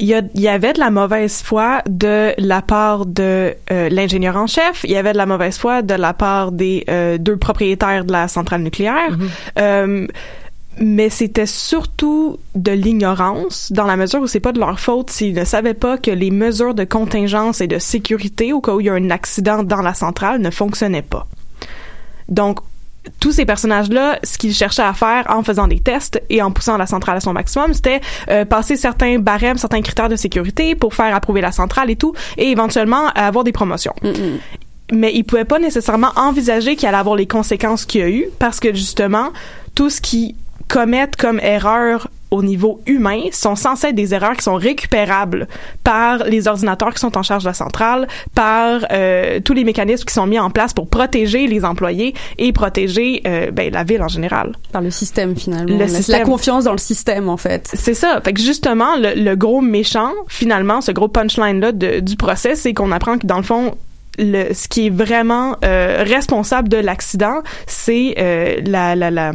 il y, a- il y avait de la mauvaise foi de la part de euh, l'ingénieur en chef. Il y avait de la mauvaise foi de la part des euh, deux propriétaires de la centrale nucléaire. Euh, mais c'était surtout de l'ignorance dans la mesure où c'est pas de leur faute s'ils ne savaient pas que les mesures de contingence et de sécurité au cas où il y a un accident dans la centrale ne fonctionnaient pas. Donc tous ces personnages-là, ce qu'ils cherchaient à faire en faisant des tests et en poussant la centrale à son maximum, c'était euh, passer certains barèmes, certains critères de sécurité pour faire approuver la centrale et tout, et éventuellement avoir des promotions. Mais ils pouvaient pas nécessairement envisager qu'il allait avoir les conséquences qu'il y a eu, parce que justement, tout ce qu'ils commettent comme erreur au niveau humain sont censés être des erreurs qui sont récupérables par les ordinateurs qui sont en charge de la centrale, par euh, tous les mécanismes qui sont mis en place pour protéger les employés et protéger euh, ben, la ville en général. Par le système finalement. Le La- système. La confiance dans le système en fait. C'est ça. Fait que justement, le, le gros méchant, finalement, ce gros punchline-là du procès, c'est qu'on apprend que dans le fond, le, ce qui est vraiment euh, responsable de l'accident, c'est la, la, la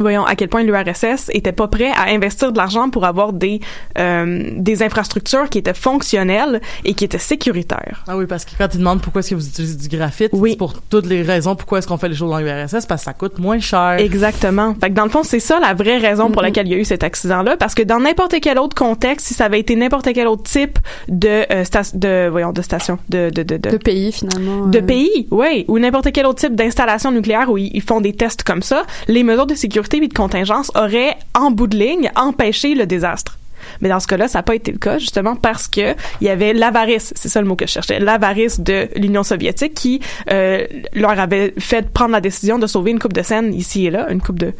voyons à quel point l'URSS était pas prêt à investir de l'argent pour avoir des euh, des infrastructures qui étaient fonctionnelles et qui étaient sécuritaires. Ah oui, parce que quand ils demandent pourquoi est-ce que vous utilisez du graphite, c'est pour toutes les raisons pourquoi est-ce qu'on fait les choses dans l'URSS, parce que ça coûte moins cher. Exactement. Fait que dans le fond, c'est ça la vraie raison pour laquelle il y a eu cet accident-là, parce que dans n'importe quel autre contexte, si ça avait été n'importe quel autre type de euh, de voyons de station, de de de, De pays finalement. de euh, pays, oui, ou n'importe quel autre type d'installation nucléaire où ils, ils font des tests comme ça, les mesures de sécurité et de contingence auraient, en bout de ligne, empêché le désastre. Mais dans ce cas-là, ça n'a pas été le cas, justement, parce que il y avait l'avarice, c'est ça le mot que je cherchais, l'avarice de l'Union soviétique qui euh, leur avait fait prendre la décision de sauver une coupe de scène ici et là, une coupe de...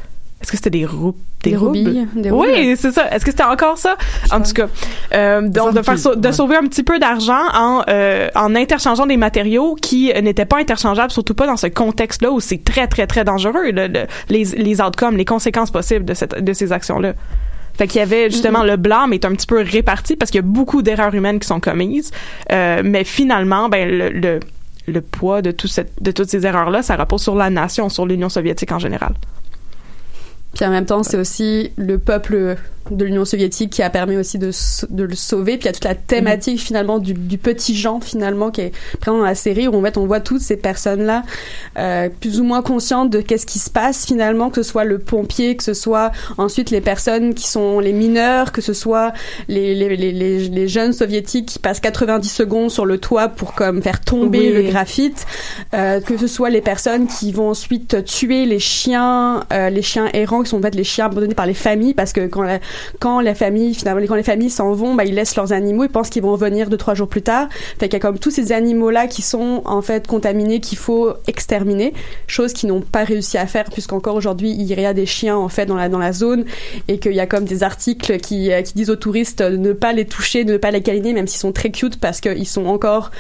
Est-ce que c'était des roubles? Des roubilles, des oui, c'est ça. Est-ce que c'était encore ça? En tout cas, euh, donc de, faire de sauver un petit peu d'argent en, euh, en interchangeant des matériaux qui n'étaient pas interchangeables, surtout pas dans ce contexte-là où c'est très, très, très dangereux, le- le- les, les outcomes, les conséquences possibles de, cette, de ces actions-là. Fait qu'il y avait justement le blâme est un petit peu réparti parce qu'il y a beaucoup d'erreurs humaines qui sont commises, euh, mais finalement, ben le, le, le poids de, tout cette, de toutes ces erreurs-là, ça repose sur la nation, sur l'Union soviétique en général. Puis en même temps, c'est aussi le peuple de l'Union soviétique qui a permis aussi de, de le sauver. Puis il y a toute la thématique finalement du, du petit Jean finalement qui est présent dans la série où en fait on voit toutes ces personnes-là euh, plus ou moins conscientes de qu'est-ce qui se passe finalement, que ce soit le pompier, que ce soit ensuite les personnes qui sont les mineurs, que ce soit les, les, les, les, les jeunes soviétiques qui passent 90 secondes sur le toit pour comme faire tomber Oui. le graphite, euh, que ce soit les personnes qui vont ensuite tuer les chiens, euh, les chiens errants qui sont en fait les chiens abandonnés par les familles parce que quand la, quand la famille finalement quand les familles s'en vont, bah ils laissent leurs animaux, ils pensent qu'ils vont revenir deux trois jours plus tard. Fait qu'il y a comme tous ces animaux là qui sont en fait contaminés qu'il faut exterminer, chose qu'ils n'ont pas réussi à faire puisqu'encore aujourd'hui il y a des chiens en fait dans la dans la zone et qu'il y a comme des articles qui euh, qui disent aux touristes de ne pas les toucher, de ne pas les câliner même s'ils sont très cute parce qu'ils sont encore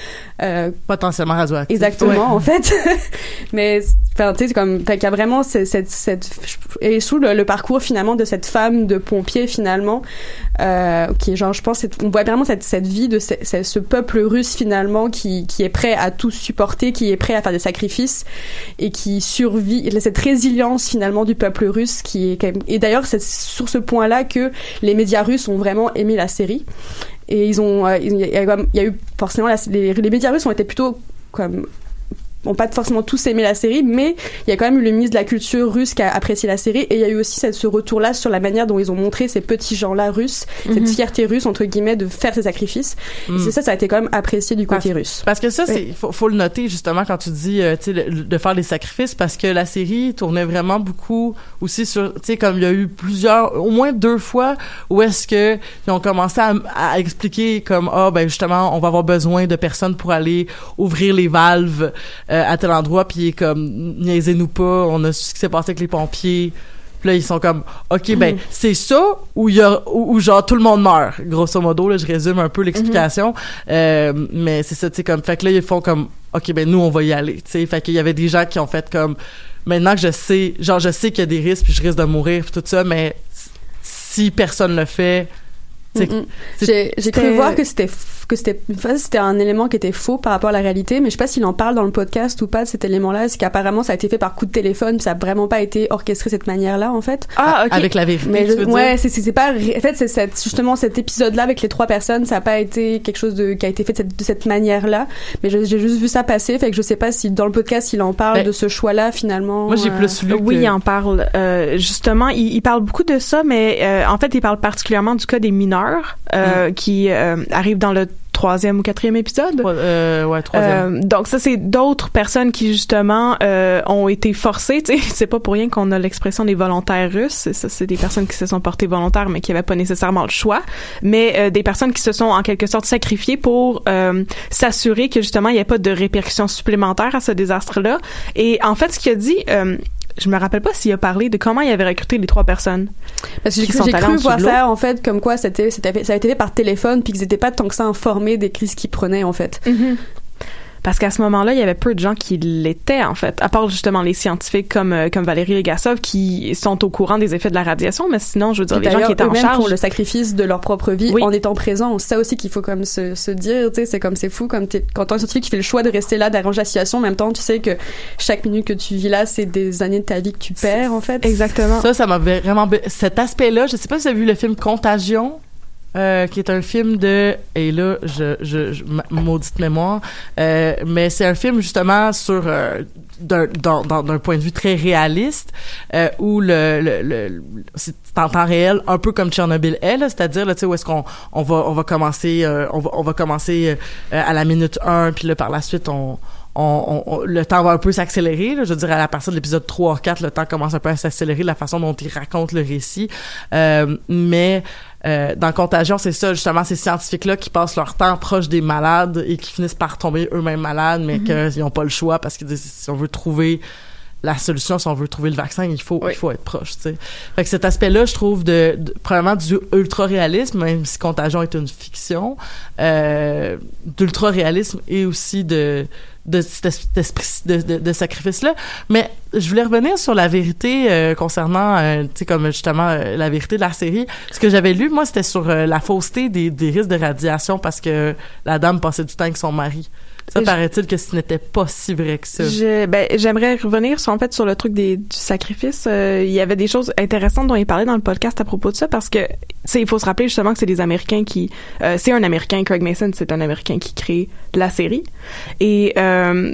euh, Potentiellement radioactif. Exactement, Ouais. en fait. Mais, enfin, tu sais, c'est comme, fait qu'il y a vraiment cette, cette, cette- et sous le, le parcours finalement de cette femme de pompier finalement, euh, genre, je pense, on voit vraiment cette, cette vie de ce, peuple russe finalement qui, qui est prêt à tout supporter, qui est prêt à faire des sacrifices et qui survit, cette résilience finalement du peuple russe qui est et d'ailleurs c'est sur ce point-là que les médias russes ont vraiment aimé la série. Et ils ont, euh, il y, a, eu forcément les, les médias russes ont été plutôt comme ont pas forcément tous aimé la série, mais il y a quand même eu le ministre de la culture russe qui a apprécié la série et il y a eu aussi cette- ce retour-là sur la manière dont ils ont montré ces petits gens-là russes, cette Mhm. fierté russe entre guillemets de faire ces sacrifices. Et Mm. c'est ça, ça a été quand même apprécié du côté Parce- russe. Parce que ça, c'est Oui. faut, faut le noter justement quand tu dis euh, tu sais le- de faire des sacrifices parce que la série tournait vraiment beaucoup aussi sur tu sais comme il y a eu plusieurs au moins deux fois où est-ce que ils ont commencé à, à expliquer comme ah ben justement on va avoir besoin de personnes pour aller ouvrir les valves euh, à tel endroit puis il est comme niaisez-nous pas on a su ce qui s'est passé avec les pompiers puis là, ils sont comme, OK, ben, Mhm. c'est ça ou y a, ou, ou genre tout le monde meurt. Grosso modo, là, je résume un peu l'explication. Euh, mais c'est ça, tu sais, comme, fait que là, ils font comme, OK, ben, nous, on va y aller, tu sais. Fait qu'il y avait des gens qui ont fait comme, maintenant que je sais, genre, je sais qu'il y a des risques puis je risque de mourir puis tout ça, mais si personne le fait, J'ai j'ai cru voir que c'était que c'était enfin, c'était un élément qui était faux par rapport à la réalité, mais je sais pas s'il en parle dans le podcast ou pas de cet élément-là. C'est qu'apparemment ça a été fait par coup de téléphone, ça a vraiment pas été orchestré de cette manière-là en fait? Ah, ok. avec la vérité, Mais je- ouais, c'est c'est pas en fait c'est cette- justement cet épisode-là avec les trois personnes, ça a pas été quelque chose de qui a été fait de cette, manière-là. Mais j'ai juste vu ça passer, fait que je sais pas si dans le podcast il en parle Ben, de ce choix-là finalement. moi, j'ai euh, plus lu Oui, que- il en parle. Euh, justement, il, il parle beaucoup de ça, mais euh, en fait, il parle particulièrement du cas des mineurs euh, qui euh, arrivent dans le troisième ou quatrième épisode. Euh, ouais, troisième. Euh, donc ça, c'est d'autres personnes qui justement euh, ont été forcées. Tu sais, c'est pas pour rien qu'on a l'expression des volontaires russes. Ça, c'est des personnes qui se sont portées volontaires, mais qui avaient pas nécessairement le choix. Mais des personnes qui se sont en quelque sorte sacrifiées pour s'assurer que justement il n'y ait pas de répercussions supplémentaires à ce désastre-là. Et en fait, ce qu'il a dit. Je me rappelle pas s'il a parlé de comment il avait recruté les trois personnes. Parce que j'ai cru, voir ça, en fait, comme quoi c'était, ça a été fait par téléphone, puis qu'ils étaient pas tant que ça informés des crises qu'ils prenaient, en fait. Parce qu'à ce moment-là, il y avait peu de gens qui l'étaient, en fait, à part justement les scientifiques comme, euh, comme Valérie Legasov qui sont au courant des effets de la radiation, mais sinon, je veux dire, les gens qui d'ailleurs, étaient en eux-mêmes charge. font le sacrifice de leur propre vie Oui. en étant présents. C'est ça aussi qu'il faut comme se, se dire, tu sais, c'est comme c'est fou, comme t'es, quand t'es un scientifique qui fait le choix de rester là, d'arranger la situation, en même temps, tu sais que chaque minute que tu vis là, c'est des années de ta vie que tu perds, en fait. Exactement. Ça, ça m'a vraiment... Cet aspect-là, je sais pas si vous avez vu le film Contagion, euh, qui est un film de... Et là, je, je, je- ma- maudite mémoire, euh, mais c'est un film justement sur... euh, d'un d'un point de vue très réaliste euh, où le, le, le- c'est en temps réel un peu comme Tchernobyl est c'est-à-dire là tu sais où est-ce qu'on on va on va commencer euh, on va on va commencer à la minute 1 puis là par la suite on on, on- le temps va un peu s'accélérer. Je veux dire, à la partir de l'épisode 3 ou 4, le temps commence un peu à s'accélérer de la façon dont il raconte le récit. Euh, mais euh, dans Contagion, c'est ça, justement, ces scientifiques-là qui passent leur temps proche des malades et qui finissent par tomber eux-mêmes malades, mais Mhm. qu'ils n'ont pas le choix parce qu'ils disent, si on veut trouver la solution, si on veut trouver le vaccin, il faut, il faut être proche, tu sais. Fait que cet aspect-là, je trouve, de, de- premièrement, du ultra-réalisme, même si Contagion est une fiction, euh, d'ultra-réalisme et aussi de, de de, de, de sacrifice-là. Mais je voulais revenir sur la vérité euh, concernant, euh, tu sais, comme justement euh, la vérité de la série. Ce que j'avais lu, moi, c'était sur euh, la fausseté des, des risques de radiation parce que la dame passait du temps avec son mari. Ça, paraît-il que ce n'était pas si vrai que ça. Je- ben, j'aimerais revenir sur, en fait sur le truc des, du sacrifice. Euh, il y avait des choses intéressantes dont il parlait dans le podcast à propos de ça parce que sais, il faut se rappeler justement que c'est des Américains qui euh, c'est un Américain Craig Mason c'est un Américain qui crée la série et euh,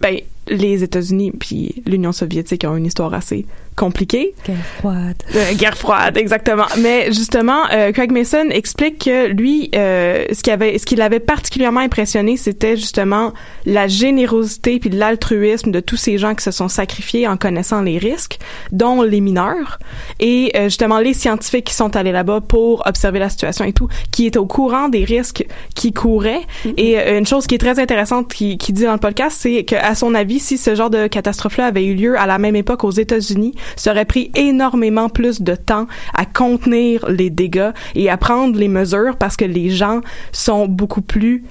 ben les États-Unis puis l'Union soviétique ont une histoire assez compliquée Guerre froide. euh, guerre froide, exactement. Mais justement, euh, Craig Mason explique que lui, euh, ce qui avait, ce qui l'avait particulièrement impressionné, c'était justement la générosité puis l'altruisme de tous ces gens qui se sont sacrifiés en connaissant les risques, dont les mineurs et justement les scientifiques qui sont allés là-bas pour observer la situation et tout, qui étaient au courant des risques qui couraient. Et euh, une chose qui est très intéressante qui, qui dit dans le podcast, c'est qu'à son avis, si ce genre de catastrophe-là avait eu lieu à la même époque aux États-Unis, ça aurait pris énormément plus de temps à contenir les dégâts et à prendre les mesures parce que les gens sont beaucoup plus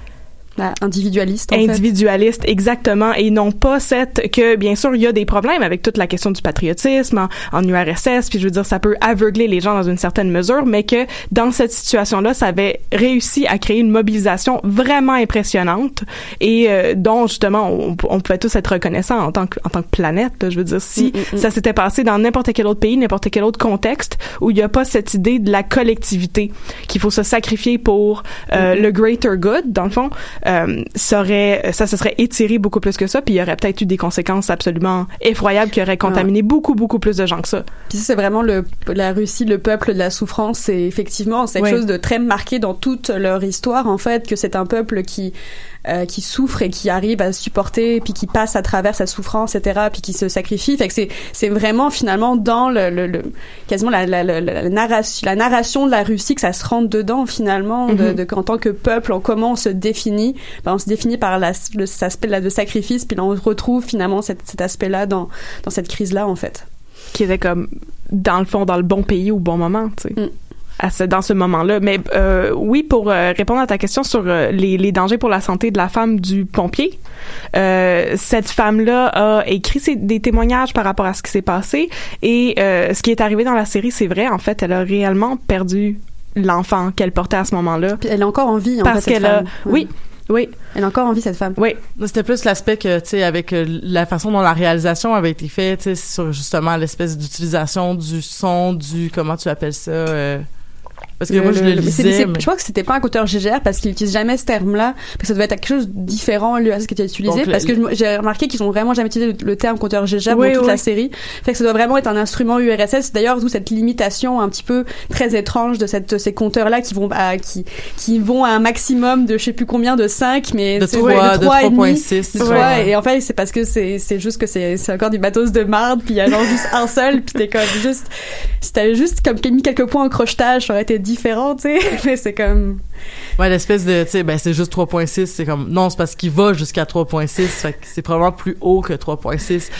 Individualiste, en fait. individualiste exactement et non pas cette que bien sûr il y a des problèmes avec toute la question du patriotisme en, en URSS puis je veux dire ça peut aveugler les gens dans une certaine mesure mais que dans cette situation là ça avait réussi à créer une mobilisation vraiment impressionnante et euh, dont justement on, on pouvait tous être reconnaissants en tant que en tant que planète là. je veux dire si Mm, mm, mm. ça s'était passé dans n'importe quel autre pays n'importe quel autre contexte où il n'y a pas cette idée de la collectivité qu'il faut se sacrifier pour euh, le greater good dans le fond euh, ça aurait ça se serait étiré beaucoup plus que ça puis il y aurait peut-être eu des conséquences absolument effroyables qui auraient contaminé beaucoup beaucoup plus de gens que ça Puis c'est vraiment le, la Russie, le peuple de la souffrance. C'est effectivement c'est quelque Ouais. chose de très marqué dans toute leur histoire, en fait, que c'est un peuple qui euh, qui souffre et qui arrive à supporter, puis qui passe à travers sa souffrance, etc., puis qui se sacrifie. Fait que c'est c'est vraiment finalement dans le, le, le- quasiment la, la, la, la narration la narration de la Russie que ça se rentre dedans finalement, de, de, en tant que peuple, en comment on se définit. Ben, on se définit par la, le, cet aspect-là de sacrifice, puis là on retrouve finalement cet, cet aspect-là dans dans cette crise-là, en fait. qui était comme dans le fond dans le bon pays au bon moment tu sais à ce, dans ce moment-là mais euh, oui pour euh, répondre à ta question sur euh, les, les dangers pour la santé de la femme du pompier euh, cette femme-là a écrit ses- des témoignages par rapport à ce qui s'est passé et euh, ce qui est arrivé dans la série c'est vrai en fait elle a réellement perdu l'enfant qu'elle portait à ce moment-là Puis elle est encore en vie, en parce fait, cette qu'elle a femme. Oui oui Elle a encore envie, cette femme. Oui. C'était plus l'aspect que, tu sais, avec euh, la façon dont la réalisation avait été faite, tu sais, sur justement l'espèce d'utilisation du son, du, comment tu appelles ça, euh, parce que moi, je le c'est- lisais, c'est- mais- Je crois que c'était pas un compteur GGR parce qu'il utilise jamais ce terme-là, parce que ça devait être quelque chose de différent lui à ce qui était utilisé. Donc, le- parce que j'ai remarqué qu'ils ont vraiment jamais utilisé le, le terme compteur GGR Oui, dans toute oui. la série. Fait que ça doit vraiment être un instrument URSS. D'ailleurs, d'où cette limitation un petit peu très étrange de cette, ces compteurs-là qui vont à, qui, qui vont à un maximum de je sais plus combien de 5, mais De c'est- trois- ouais, de trois et demi, 3.6, de ouais. trois, Et en fait, c'est parce que c'est, c'est juste que c'est, c'est encore du matos de marde, puis il y a genre juste un seul, puis t'es comme juste, si t'avais juste comme mis quelques points en crochetage, ça aurait été différent, tu sais. Mais c'est comme, Ouais, l'espèce de, tu sais, ben c'est juste 3.6, c'est comme, non, c'est parce qu'il va jusqu'à 3.6, fait que c'est probablement plus haut que 3.6.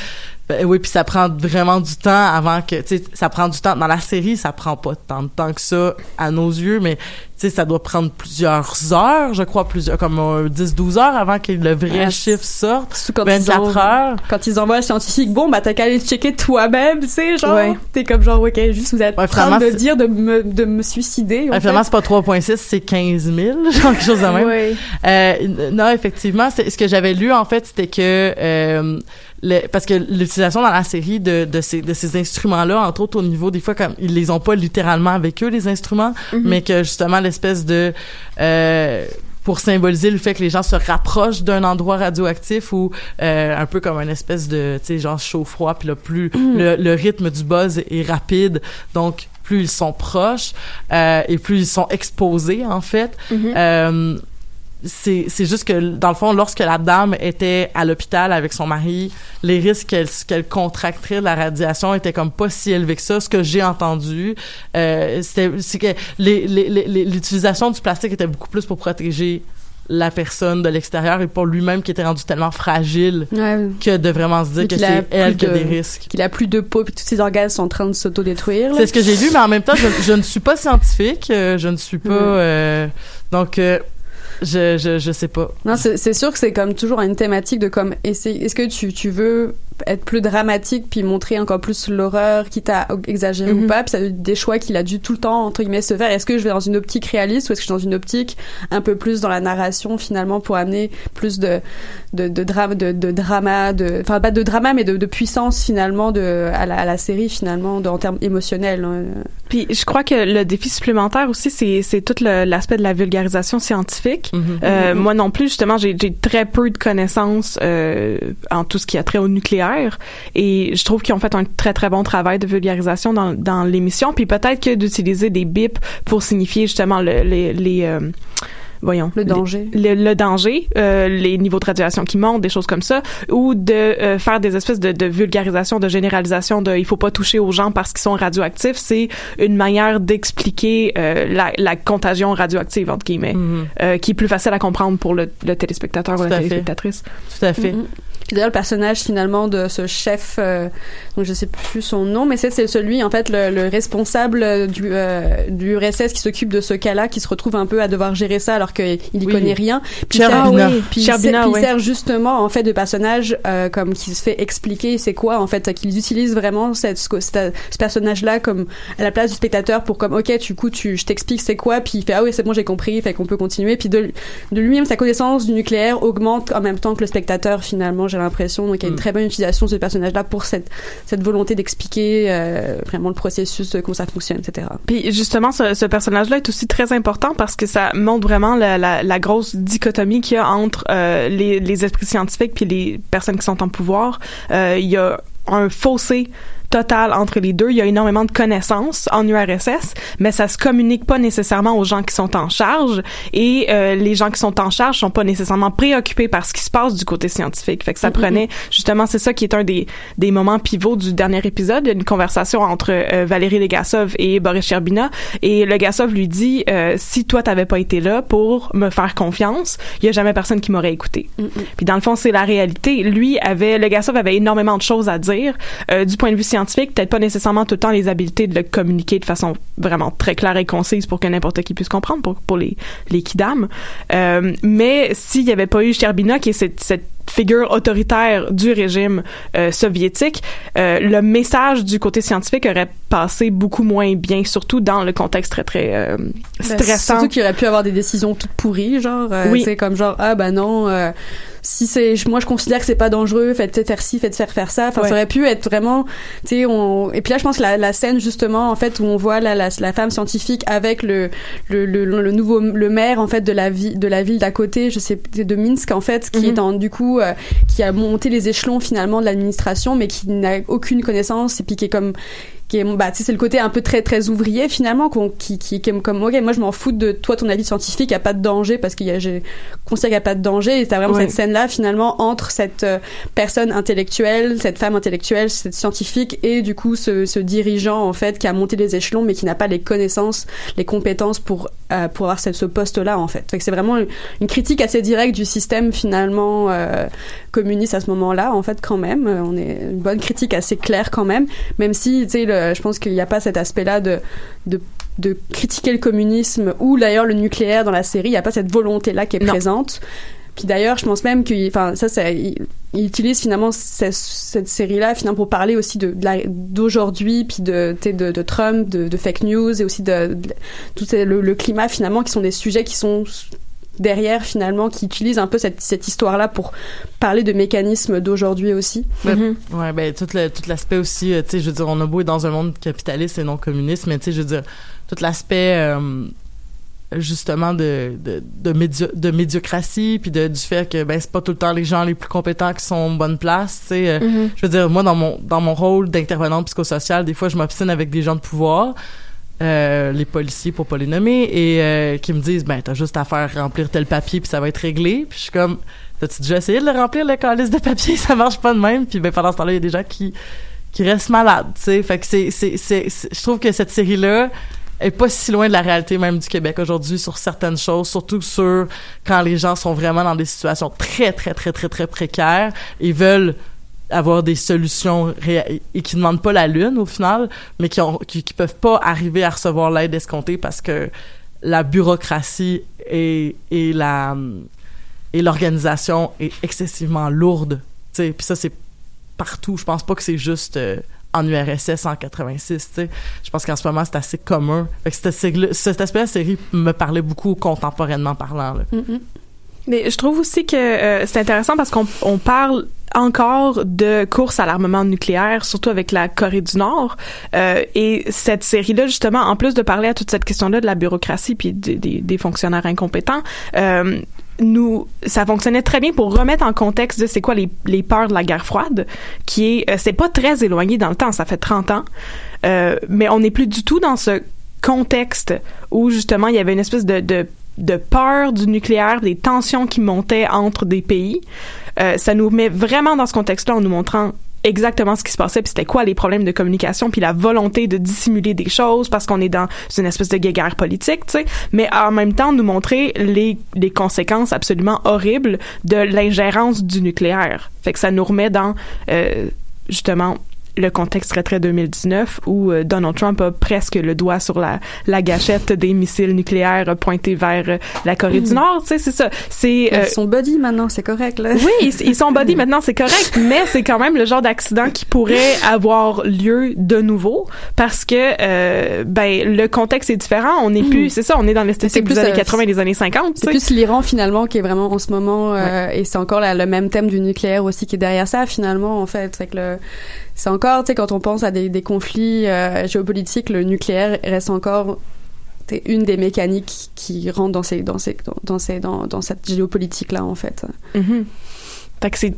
Ben oui, puis ça prend vraiment du temps avant que, tu sais, ça prend du temps. Dans la série, ça prend pas tant de temps que ça à nos yeux, mais, tu sais, ça doit prendre plusieurs heures, je crois, plusieurs, comme euh, 10-12 heures avant que le vrai Ouais, chiffre sorte. Surtout quand 24 ils ont- heures. Quand ils envoient le scientifique, bon, bah, t'as qu'à aller checker toi-même, tu sais, genre. Ouais. T'es comme genre, ok, juste vous êtes Ouais, en train de dire de me, de me suicider. en finalement, c'est pas 3.6, c'est 15 000, genre quelque chose de même. Euh, non, effectivement, ce que j'avais lu, en fait, c'était que... euh, le- parce que l'utilisation dans la série de, de ces, de ces instruments-là, entre autres au niveau des fois, comme ils les ont pas littéralement avec eux, les instruments, Mhm. mais que justement, l'espèce de... Euh, pour symboliser le fait que les gens se rapprochent d'un endroit radioactif ou euh, un peu comme une espèce de, tu sais, genre chaud-froid, puis là, plus Mhm. le, le rythme du buzz est rapide, donc plus ils sont proches euh, et plus ils sont exposés, en fait. Mhm. C'est juste que dans le fond lorsque la dame était à l'hôpital avec son mari les risques qu'elle qu'elle contracterait de la radiation étaient comme pas si élevés que ça ce que j'ai entendu euh, c'était c'est que l'utilisation du plastique était beaucoup plus pour protéger la personne de l'extérieur et pour lui-même qui était rendu tellement fragile Ouais. que de vraiment se dire Mais que c'est elle qui a de- des risques Qu'il a plus de peau, puis tous ses organes sont en train de s'autodétruire. c'est ce que j'ai lu, mais en même temps, je, je ne suis pas scientifique, euh, je ne suis pas, Mhm. euh, donc euh, je, je je sais pas. Non, c'est sûr que c'est comme toujours une thématique de comme. Est-ce que tu, tu veux être plus dramatique puis montrer encore plus l'horreur, quitte à exagérer ou Mhm. pas Puis ça a des choix qu'il a dû tout le temps entre guillemets se faire. Est-ce que je vais dans une optique réaliste ou est-ce que je suis dans une optique un peu plus dans la narration finalement pour amener plus de de de drame de, de drama de enfin pas de drama mais de, de puissance finalement de à la, à la série finalement de, en termes émotionnels. hein. Puis je crois que le défi supplémentaire aussi, c'est c'est tout l'aspect de la vulgarisation scientifique. Euh, Mhm. Moi non plus, justement, j'ai j'ai très peu de connaissances euh, en tout ce qui a trait au nucléaire, et je trouve qu'ils ont fait un très très bon travail de vulgarisation dans, dans l'émission. Puis peut-être que d'utiliser des bips pour signifier justement le- les les euh, voyons Le danger. le, le danger, euh, les niveaux de radiation qui montent, des choses comme ça, ou de euh, faire des espèces de, de vulgarisation, de généralisation de il faut pas toucher aux gens parce qu'ils sont radioactifs, c'est une manière d'expliquer euh, la, la contagion radioactive entre guillemets, euh, qui est plus facile à comprendre pour le, le téléspectateur ou la fait. téléspectatrice. Tout à fait. Mhm. Puis d'ailleurs, le personnage finalement de ce chef, euh, donc je sais plus son nom, mais c'est celui en fait le, le responsable du euh, du URSS qui s'occupe de ce cas-là, qui se retrouve un peu à devoir gérer ça alors qu'il y Oui. connaît rien. Puis il Cherbina. sert- oui, puis il sert- puis il ouais. sert justement en fait de personnage euh, comme qui se fait expliquer c'est quoi en fait qu'ils utilisent vraiment cette, ce, ce personnage-là comme à la place du spectateur pour comme ok du coup tu je t'explique c'est quoi puis il fait ah oui c'est bon j'ai compris fait qu'on peut continuer puis de, de lui-même sa connaissance du nucléaire augmente en même temps que le spectateur finalement j'ai l'impression donc il y a une Mm. très bonne utilisation de ce personnage-là pour cette cette volonté d'expliquer euh, vraiment le processus de comment ça fonctionne etc Puis justement, ce, ce personnage-là est aussi très important parce que ça montre vraiment la, la, la grosse dichotomie qu'il y a entre euh, les, les esprits scientifiques puis les personnes qui sont en pouvoir. Euh, il y a un fossé total entre les deux. Il y a énormément de connaissances en URSS, mais ça se communique pas nécessairement aux gens qui sont en charge et euh, les gens qui sont en charge sont pas nécessairement préoccupés par ce qui se passe du côté scientifique. Fait que ça Mhm. prenait justement c'est ça qui est un des des moments pivots du dernier épisode, Il y a une conversation entre euh, Valérie Legasov et Boris Sherbina et Legasov lui dit euh, si toi t'avais pas été là pour me faire confiance, il y a jamais personne qui m'aurait écouté. Puis dans le fond, c'est la réalité. Lui avait, le Gassov avait énormément de choses à dire euh, du point de vue scientifique, peut-être pas nécessairement tout le temps les habiletés de le communiquer de façon vraiment très claire et concise pour que n'importe qui puisse comprendre pour, les les kidam. Euh, mais s'il y avait pas eu Sherbina cette, cette figure autoritaire du régime euh, soviétique, euh, le message du côté scientifique aurait passé beaucoup moins bien, surtout dans le contexte très très euh, Ben, stressant. surtout qu'il aurait pu avoir des décisions toutes pourries, genre, Oui. c'est comme genre, ah bah non, si c'est, moi je considère que c'est pas dangereux, faites faire ci, faites faire faire ça. Enfin, Ouais. ça aurait pu être vraiment, tu sais, on, et puis là je pense que la, la scène justement, en fait, où on voit la, la, la femme scientifique avec le, le, le, le nouveau, le maire en fait de la ville, de la ville d'à côté, je sais, de Minsk en fait, qui Mhm. est en, du coup, euh, qui a monté les échelons finalement de l'administration, mais qui n'a aucune connaissance et puis qui est comme qui est bah c'est le côté un peu très très ouvrier finalement qui, qui qui est comme ok moi je m'en fous de toi ton avis scientifique il y a pas de danger parce qu'il y a j'ai qu'il y a pas de danger et t'as vraiment cette scène là finalement entre cette euh, personne intellectuelle cette femme intellectuelle cette scientifique et du coup ce, ce dirigeant en fait qui a monté les échelons mais qui n'a pas les connaissances les compétences pour euh, pour avoir ce, ce poste là en fait, fait c'est vraiment une, une critique assez directe du système finalement euh, communiste à ce moment là en fait quand même. On est une bonne critique assez claire quand même. Même si tu sais le- je pense qu'il n'y a pas cet aspect là de, de de critiquer le communisme ou d'ailleurs le nucléaire dans la série. Il n'y a pas cette volonté là qui est présente. Puis d'ailleurs, je pense même qu'il, enfin, ça, ça, il, il utilise finalement cette, cette série-là, finalement, pour parler aussi de, d'aujourd'hui, puis de, de, de Trump, de, de fake news, et aussi de, de tout le climat, finalement, qui sont des sujets qui sont derrière, finalement, qui utilisent un peu cette, cette histoire-là pour parler de mécanismes d'aujourd'hui aussi. Ben, Ouais, ben tout le tout l'aspect aussi, euh, tu sais, je veux dire, on a beau être dans un monde capitaliste et non communiste, mais tu sais, je veux dire, tout l'aspect euh, justement de de de, médio- de médiocratie puis de du fait que ben c'est pas tout le temps les gens les plus compétents qui sont en bonne place, tu sais. euh, Mhm. Je veux dire, moi dans mon dans mon rôle d'intervenante psychosociale, des fois je m'obstine avec des gens de pouvoir. Euh, les policiers pour pas les nommer et euh, qui me disent ben t'as juste à faire remplir tel papier puis ça va être réglé. Puis je suis comme t'as-tu déjà essayé de le remplir le calice de papier? Ça marche pas de même. Puis ben pendant ce temps-là il y a des gens qui qui restent malades tu sais. Fait que c'est c'est c'est je trouve que cette série là est pas si loin de la réalité même du Québec aujourd'hui sur certaines choses surtout sur quand les gens sont vraiment dans des situations très très très très très précaires et veulent avoir des solutions ré- et qui ne demandent pas la lune au final, mais qui ont qui, peuvent pas arriver à recevoir l'aide escomptée parce que la bureaucratie et, et la et l'organisation est excessivement lourde. Puis ça c'est partout. Je pense pas que c'est juste euh, en URSS en 86. Tu sais, je pense qu'en ce moment c'est assez commun. Fait que cet, aspect- série me parlait beaucoup contemporainement parlant. Là. Mais je trouve aussi que euh, c'est intéressant parce qu'on on parle encore de course à l'armement nucléaire, surtout avec la Corée du Nord. Euh, et cette série-là, justement, en plus de parler à toute cette question-là de la bureaucratie puis des, des, des fonctionnaires incompétents, euh, nous, ça fonctionnait très bien pour remettre en contexte de c'est quoi les, les peurs de la guerre froide, qui est, euh, c'est pas très éloigné dans le temps, ça fait 30 ans, euh, mais on n'est plus du tout dans ce contexte où justement il y avait une espèce de, de de peur du nucléaire, des tensions qui montaient entre des pays. Euh, ça nous met vraiment dans ce contexte-là en nous montrant exactement ce qui se passait, puis c'était quoi les problèmes de communication, puis la volonté de dissimuler des choses parce qu'on est dans une espèce de guerre politique, tu sais, mais en même temps nous montrer les, les conséquences absolument horribles de l'ingérence du nucléaire. Fait que ça nous remet dans euh, justement le contexte serait très 2019 où euh, Donald Trump a presque le doigt sur la, la gâchette des missiles nucléaires pointés vers euh, la Corée du Mhm. Nord, tu sais, c'est ça. C'est Ils sont body maintenant, c'est correct là. oui, ils, ils sont body maintenant, c'est correct, mais c'est quand même le genre d'accident qui pourrait avoir lieu de nouveau parce que euh, ben le contexte est différent. On n'est plus, c'est ça, on est dans l'esthétique des années euh, 80 et des années 50. C'est plus l'Iran finalement qui est vraiment en ce moment euh, et c'est encore le même thème du nucléaire aussi qui est derrière ça finalement en fait. C'est que le c'est encore tu sais quand on pense à des, conflits euh, géopolitiques, le nucléaire reste encore une des mécaniques qui rentre dans cette géopolitique là en fait. Fait que c'est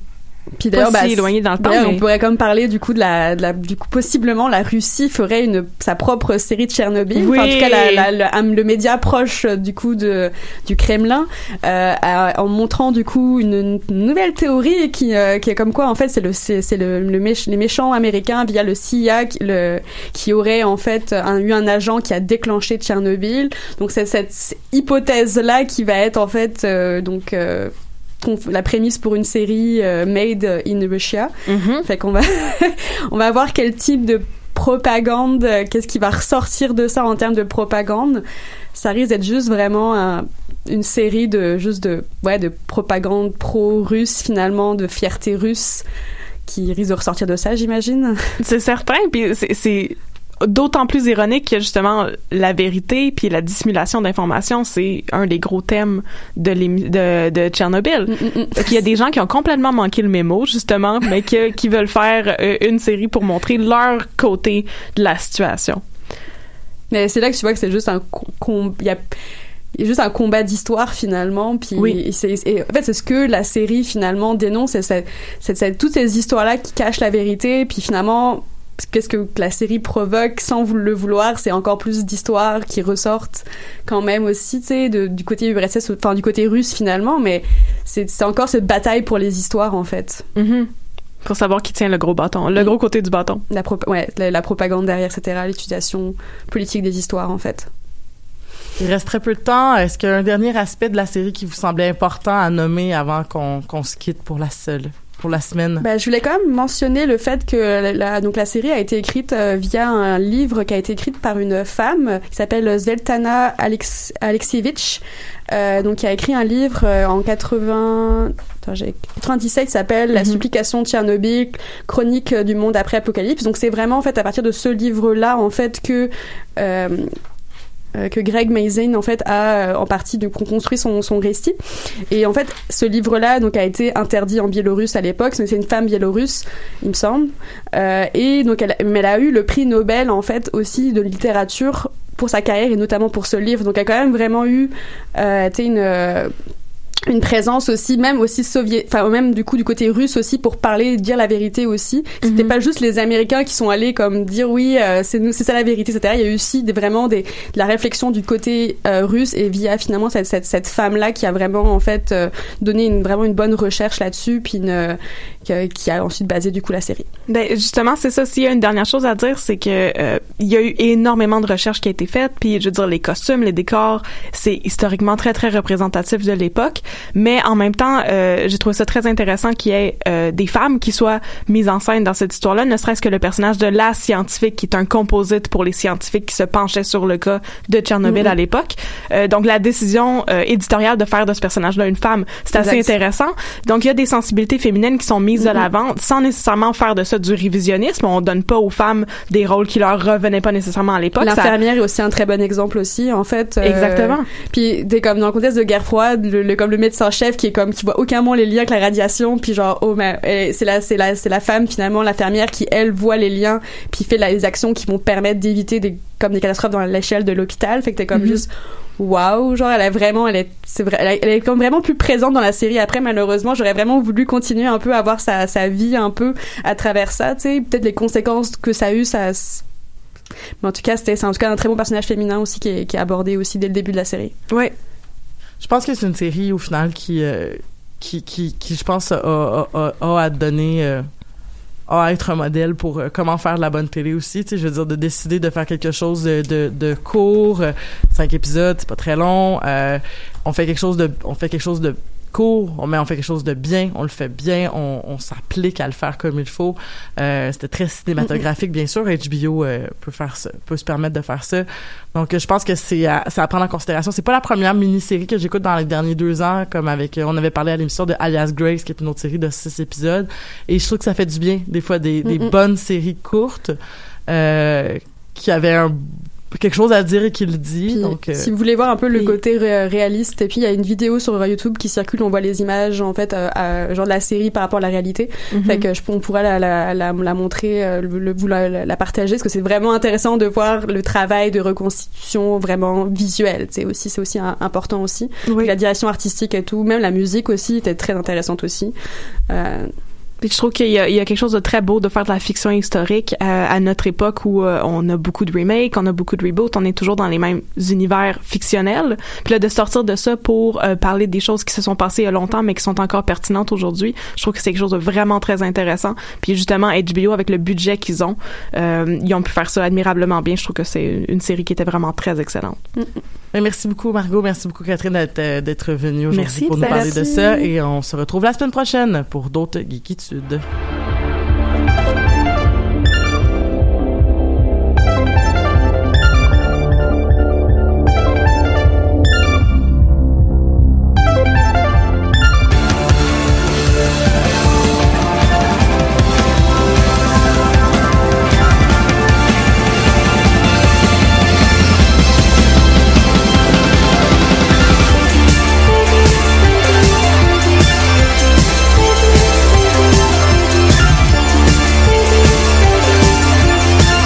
Puis d'ailleurs, bah, si éloigné dans le temps. Mais- on pourrait comme parler du coup de la, de la- du coup possiblement la Russie ferait une sa propre série de Tchernobyl. Oui. Enfin, en tout cas, la, la- le, le média proche euh, du coup de du Kremlin, euh, en montrant du coup une, une nouvelle théorie qui euh, qui est comme quoi en fait c'est le c'est le, le méch- les méchants américains via le CIA qui, le, qui aurait en fait un- eu un agent qui a déclenché Tchernobyl. Donc c'est cette hypothèse là qui va être en fait euh, donc euh, la prémisse pour une série euh, made in Russia. Mhm. Fait qu'on va on va voir quel type de propagande, euh, qu'est-ce qui va ressortir de ça en termes de propagande. Ça risque d'être juste vraiment un- une série de juste de ouais de propagande pro-russe finalement, de fierté russe qui risque de ressortir de ça, j'imagine. C'est certain, puis c'est d'autant plus ironique que justement la vérité puis la dissimulation d'informations, c'est un des gros thèmes de, de, de Tchernobyl. Donc, il y a des gens qui ont complètement manqué le mémo, justement, mais que- qui veulent faire euh, une série pour montrer leur côté de la situation. Mais c'est là que tu vois que c'est juste un il y a juste un combat d'histoire finalement puis Oui. c'est en fait c'est ce que la série finalement dénonce c'est toutes ces histoires là qui cachent la vérité puis finalement qu'est-ce que la série provoque sans le vouloir c'est encore plus d'histoires qui ressortent quand même aussi tu sais du côté URSS enfin du côté russe finalement mais c'est encore cette bataille pour les histoires en fait Mhm. Pour savoir qui tient le gros bâton, le gros côté du bâton. la, ouais, la, la propagande derrière etc l'utilisation politique des histoires en fait Il reste très peu de temps. Est-ce qu'il y a un dernier aspect de la série qui vous semblait important à nommer avant qu'on qu'on se quitte pour la seule, pour la semaine? Bah, je voulais quand même mentionner le fait que la, donc la série a été écrite euh, via un livre qui a été écrit par une femme euh, qui s'appelle Zeltana Alex, Alexievich, euh, donc qui a écrit un livre euh, en 80 attends, j'ai 97 qui s'appelle La supplication de Tchernobyl, chronique euh, du monde après apocalypse. Donc c'est vraiment en fait à partir de ce livre-là en fait que euh, euh, que Greg Mazin en fait a euh, en partie de construit son, son récit. Et en fait ce livre là donc a été interdit en Biélorusse à l'époque c'est une femme biélorusse il me semble. Euh, et donc elle, mais elle a eu le prix Nobel en fait aussi de littérature pour sa carrière et notamment pour ce livre. Donc elle a quand même vraiment eu euh, une euh, une présence aussi même aussi soviétique enfin même du coup du côté russe aussi pour parler dire la vérité aussi. C'était pas juste les américains qui sont allés comme dire oui euh, c'est nous c'est ça la vérité etc il y a eu aussi des, vraiment des de la réflexion du côté euh, russe et via finalement cette cette, cette femme là qui a vraiment en fait euh, donné une, vraiment une bonne recherche là-dessus puis une, qui, a ensuite basé du coup la série Ben justement, c'est ça. S'il y a une dernière chose à dire, c'est que euh, il y a eu énormément de recherches qui a été faite. Puis je veux dire, les costumes, les décors, c'est historiquement très très représentatif de l'époque. Mais en même temps, euh, j'ai trouvé ça très intéressant qu'il y ait euh, des femmes qui soient mises en scène dans cette histoire-là. Ne serait-ce que le personnage de la scientifique, qui est un composite pour les scientifiques qui se penchaient sur le cas de Tchernobyl Mhm. à l'époque. Euh, donc la décision éditoriale de faire de ce personnage-là une femme, c'est assez intéressant. Donc il y a des sensibilités féminines qui sont mises de Mhm. l'avant sans nécessairement faire de ça du révisionnisme. On donne pas aux femmes des rôles qui leur revenaient pas nécessairement à l'époque. Ça- L'infirmière est aussi un très bon exemple aussi, en fait. euh, Exactement. Puis, t'es comme dans le contexte de guerre froide, le, le- comme le médecin-chef qui est comme, qui voit aucunement les liens avec la radiation, puis genre, oh, mais euh, c'est la, c'est la, c'est la femme, finalement, l'infirmière qui, elle, voit les liens, puis fait la- les actions qui vont permettre d'éviter des, comme des catastrophes dans l'échelle de l'hôpital. Fait que t'es comme Mhm. juste, waouh, genre, elle est vraiment, elle est, c'est vrai, elle est, elle est comme vraiment plus présente dans la série après, malheureusement. J'aurais vraiment voulu continuer un peu à voir sa, sa vie un peu à travers ça, tu sais. Peut-être les conséquences que ça a eu, ça, mais en tout cas, c'était c'est en tout cas un très bon personnage féminin aussi qui est, qui est abordé aussi dès le début de la série. Ouais. Je pense que c'est une série au final qui, euh, qui, qui, qui, je pense, a, a, a, a à donner euh, à être un modèle pour euh, comment faire de la bonne télé aussi. Tu sais, je veux dire, de décider de faire quelque chose de, de, de court, euh, cinq épisodes, c'est pas très long. Euh, on fait quelque chose de, on fait quelque chose de on, mais on fait quelque chose de bien, on le fait bien, on, on s'applique à le faire comme il faut. Euh, C'était très cinématographique, bien sûr. HBO euh, peut faire ça, peut se permettre de faire ça. Donc, je pense que c'est à, c'est à prendre en considération. C'est pas la première mini-série que j'écoute dans les derniers deux ans, comme avec, euh, on avait parlé à l'émission de Alias Grace, qui est une autre série de six épisodes. Et je trouve que ça fait du bien, des fois, des, bonnes séries courtes, euh, qui avaient un, quelque chose à dire et qui le dit. Puis, donc, euh, si vous voulez voir un peu le oui. côté ré- réaliste, et puis il y a une vidéo sur YouTube qui circule, on voit les images en fait, euh, à- genre de la série par rapport à la réalité. Mhm. Fait que je, on pourra la, la, la, la montrer, euh, le, vous la, la partager, parce que c'est vraiment intéressant de voir le travail de reconstitution vraiment visuel. C'est aussi, c'est aussi un- important aussi. Puis La direction artistique et tout, même la musique aussi était très intéressante aussi. Euh, Puis je trouve qu'il y, a- quelque chose de très beau de faire de la fiction historique euh, à notre époque où euh, on a beaucoup de remakes, on a beaucoup de reboots, on est toujours dans les mêmes univers fictionnels. Puis là, de sortir de ça pour euh, parler des choses qui se sont passées il y a longtemps mais qui sont encore pertinentes aujourd'hui, je trouve que c'est quelque chose de vraiment très intéressant. Puis justement, HBO, avec le budget qu'ils ont, ils ont pu faire ça admirablement bien. Je trouve que c'est une série qui était vraiment très excellente. Mais merci beaucoup, Margot. Merci beaucoup, Catherine, d'être, euh, venue aujourd'hui Merci, pour nous merci. parler de ça. Et on se retrouve la semaine prochaine pour d'autres geekitudes.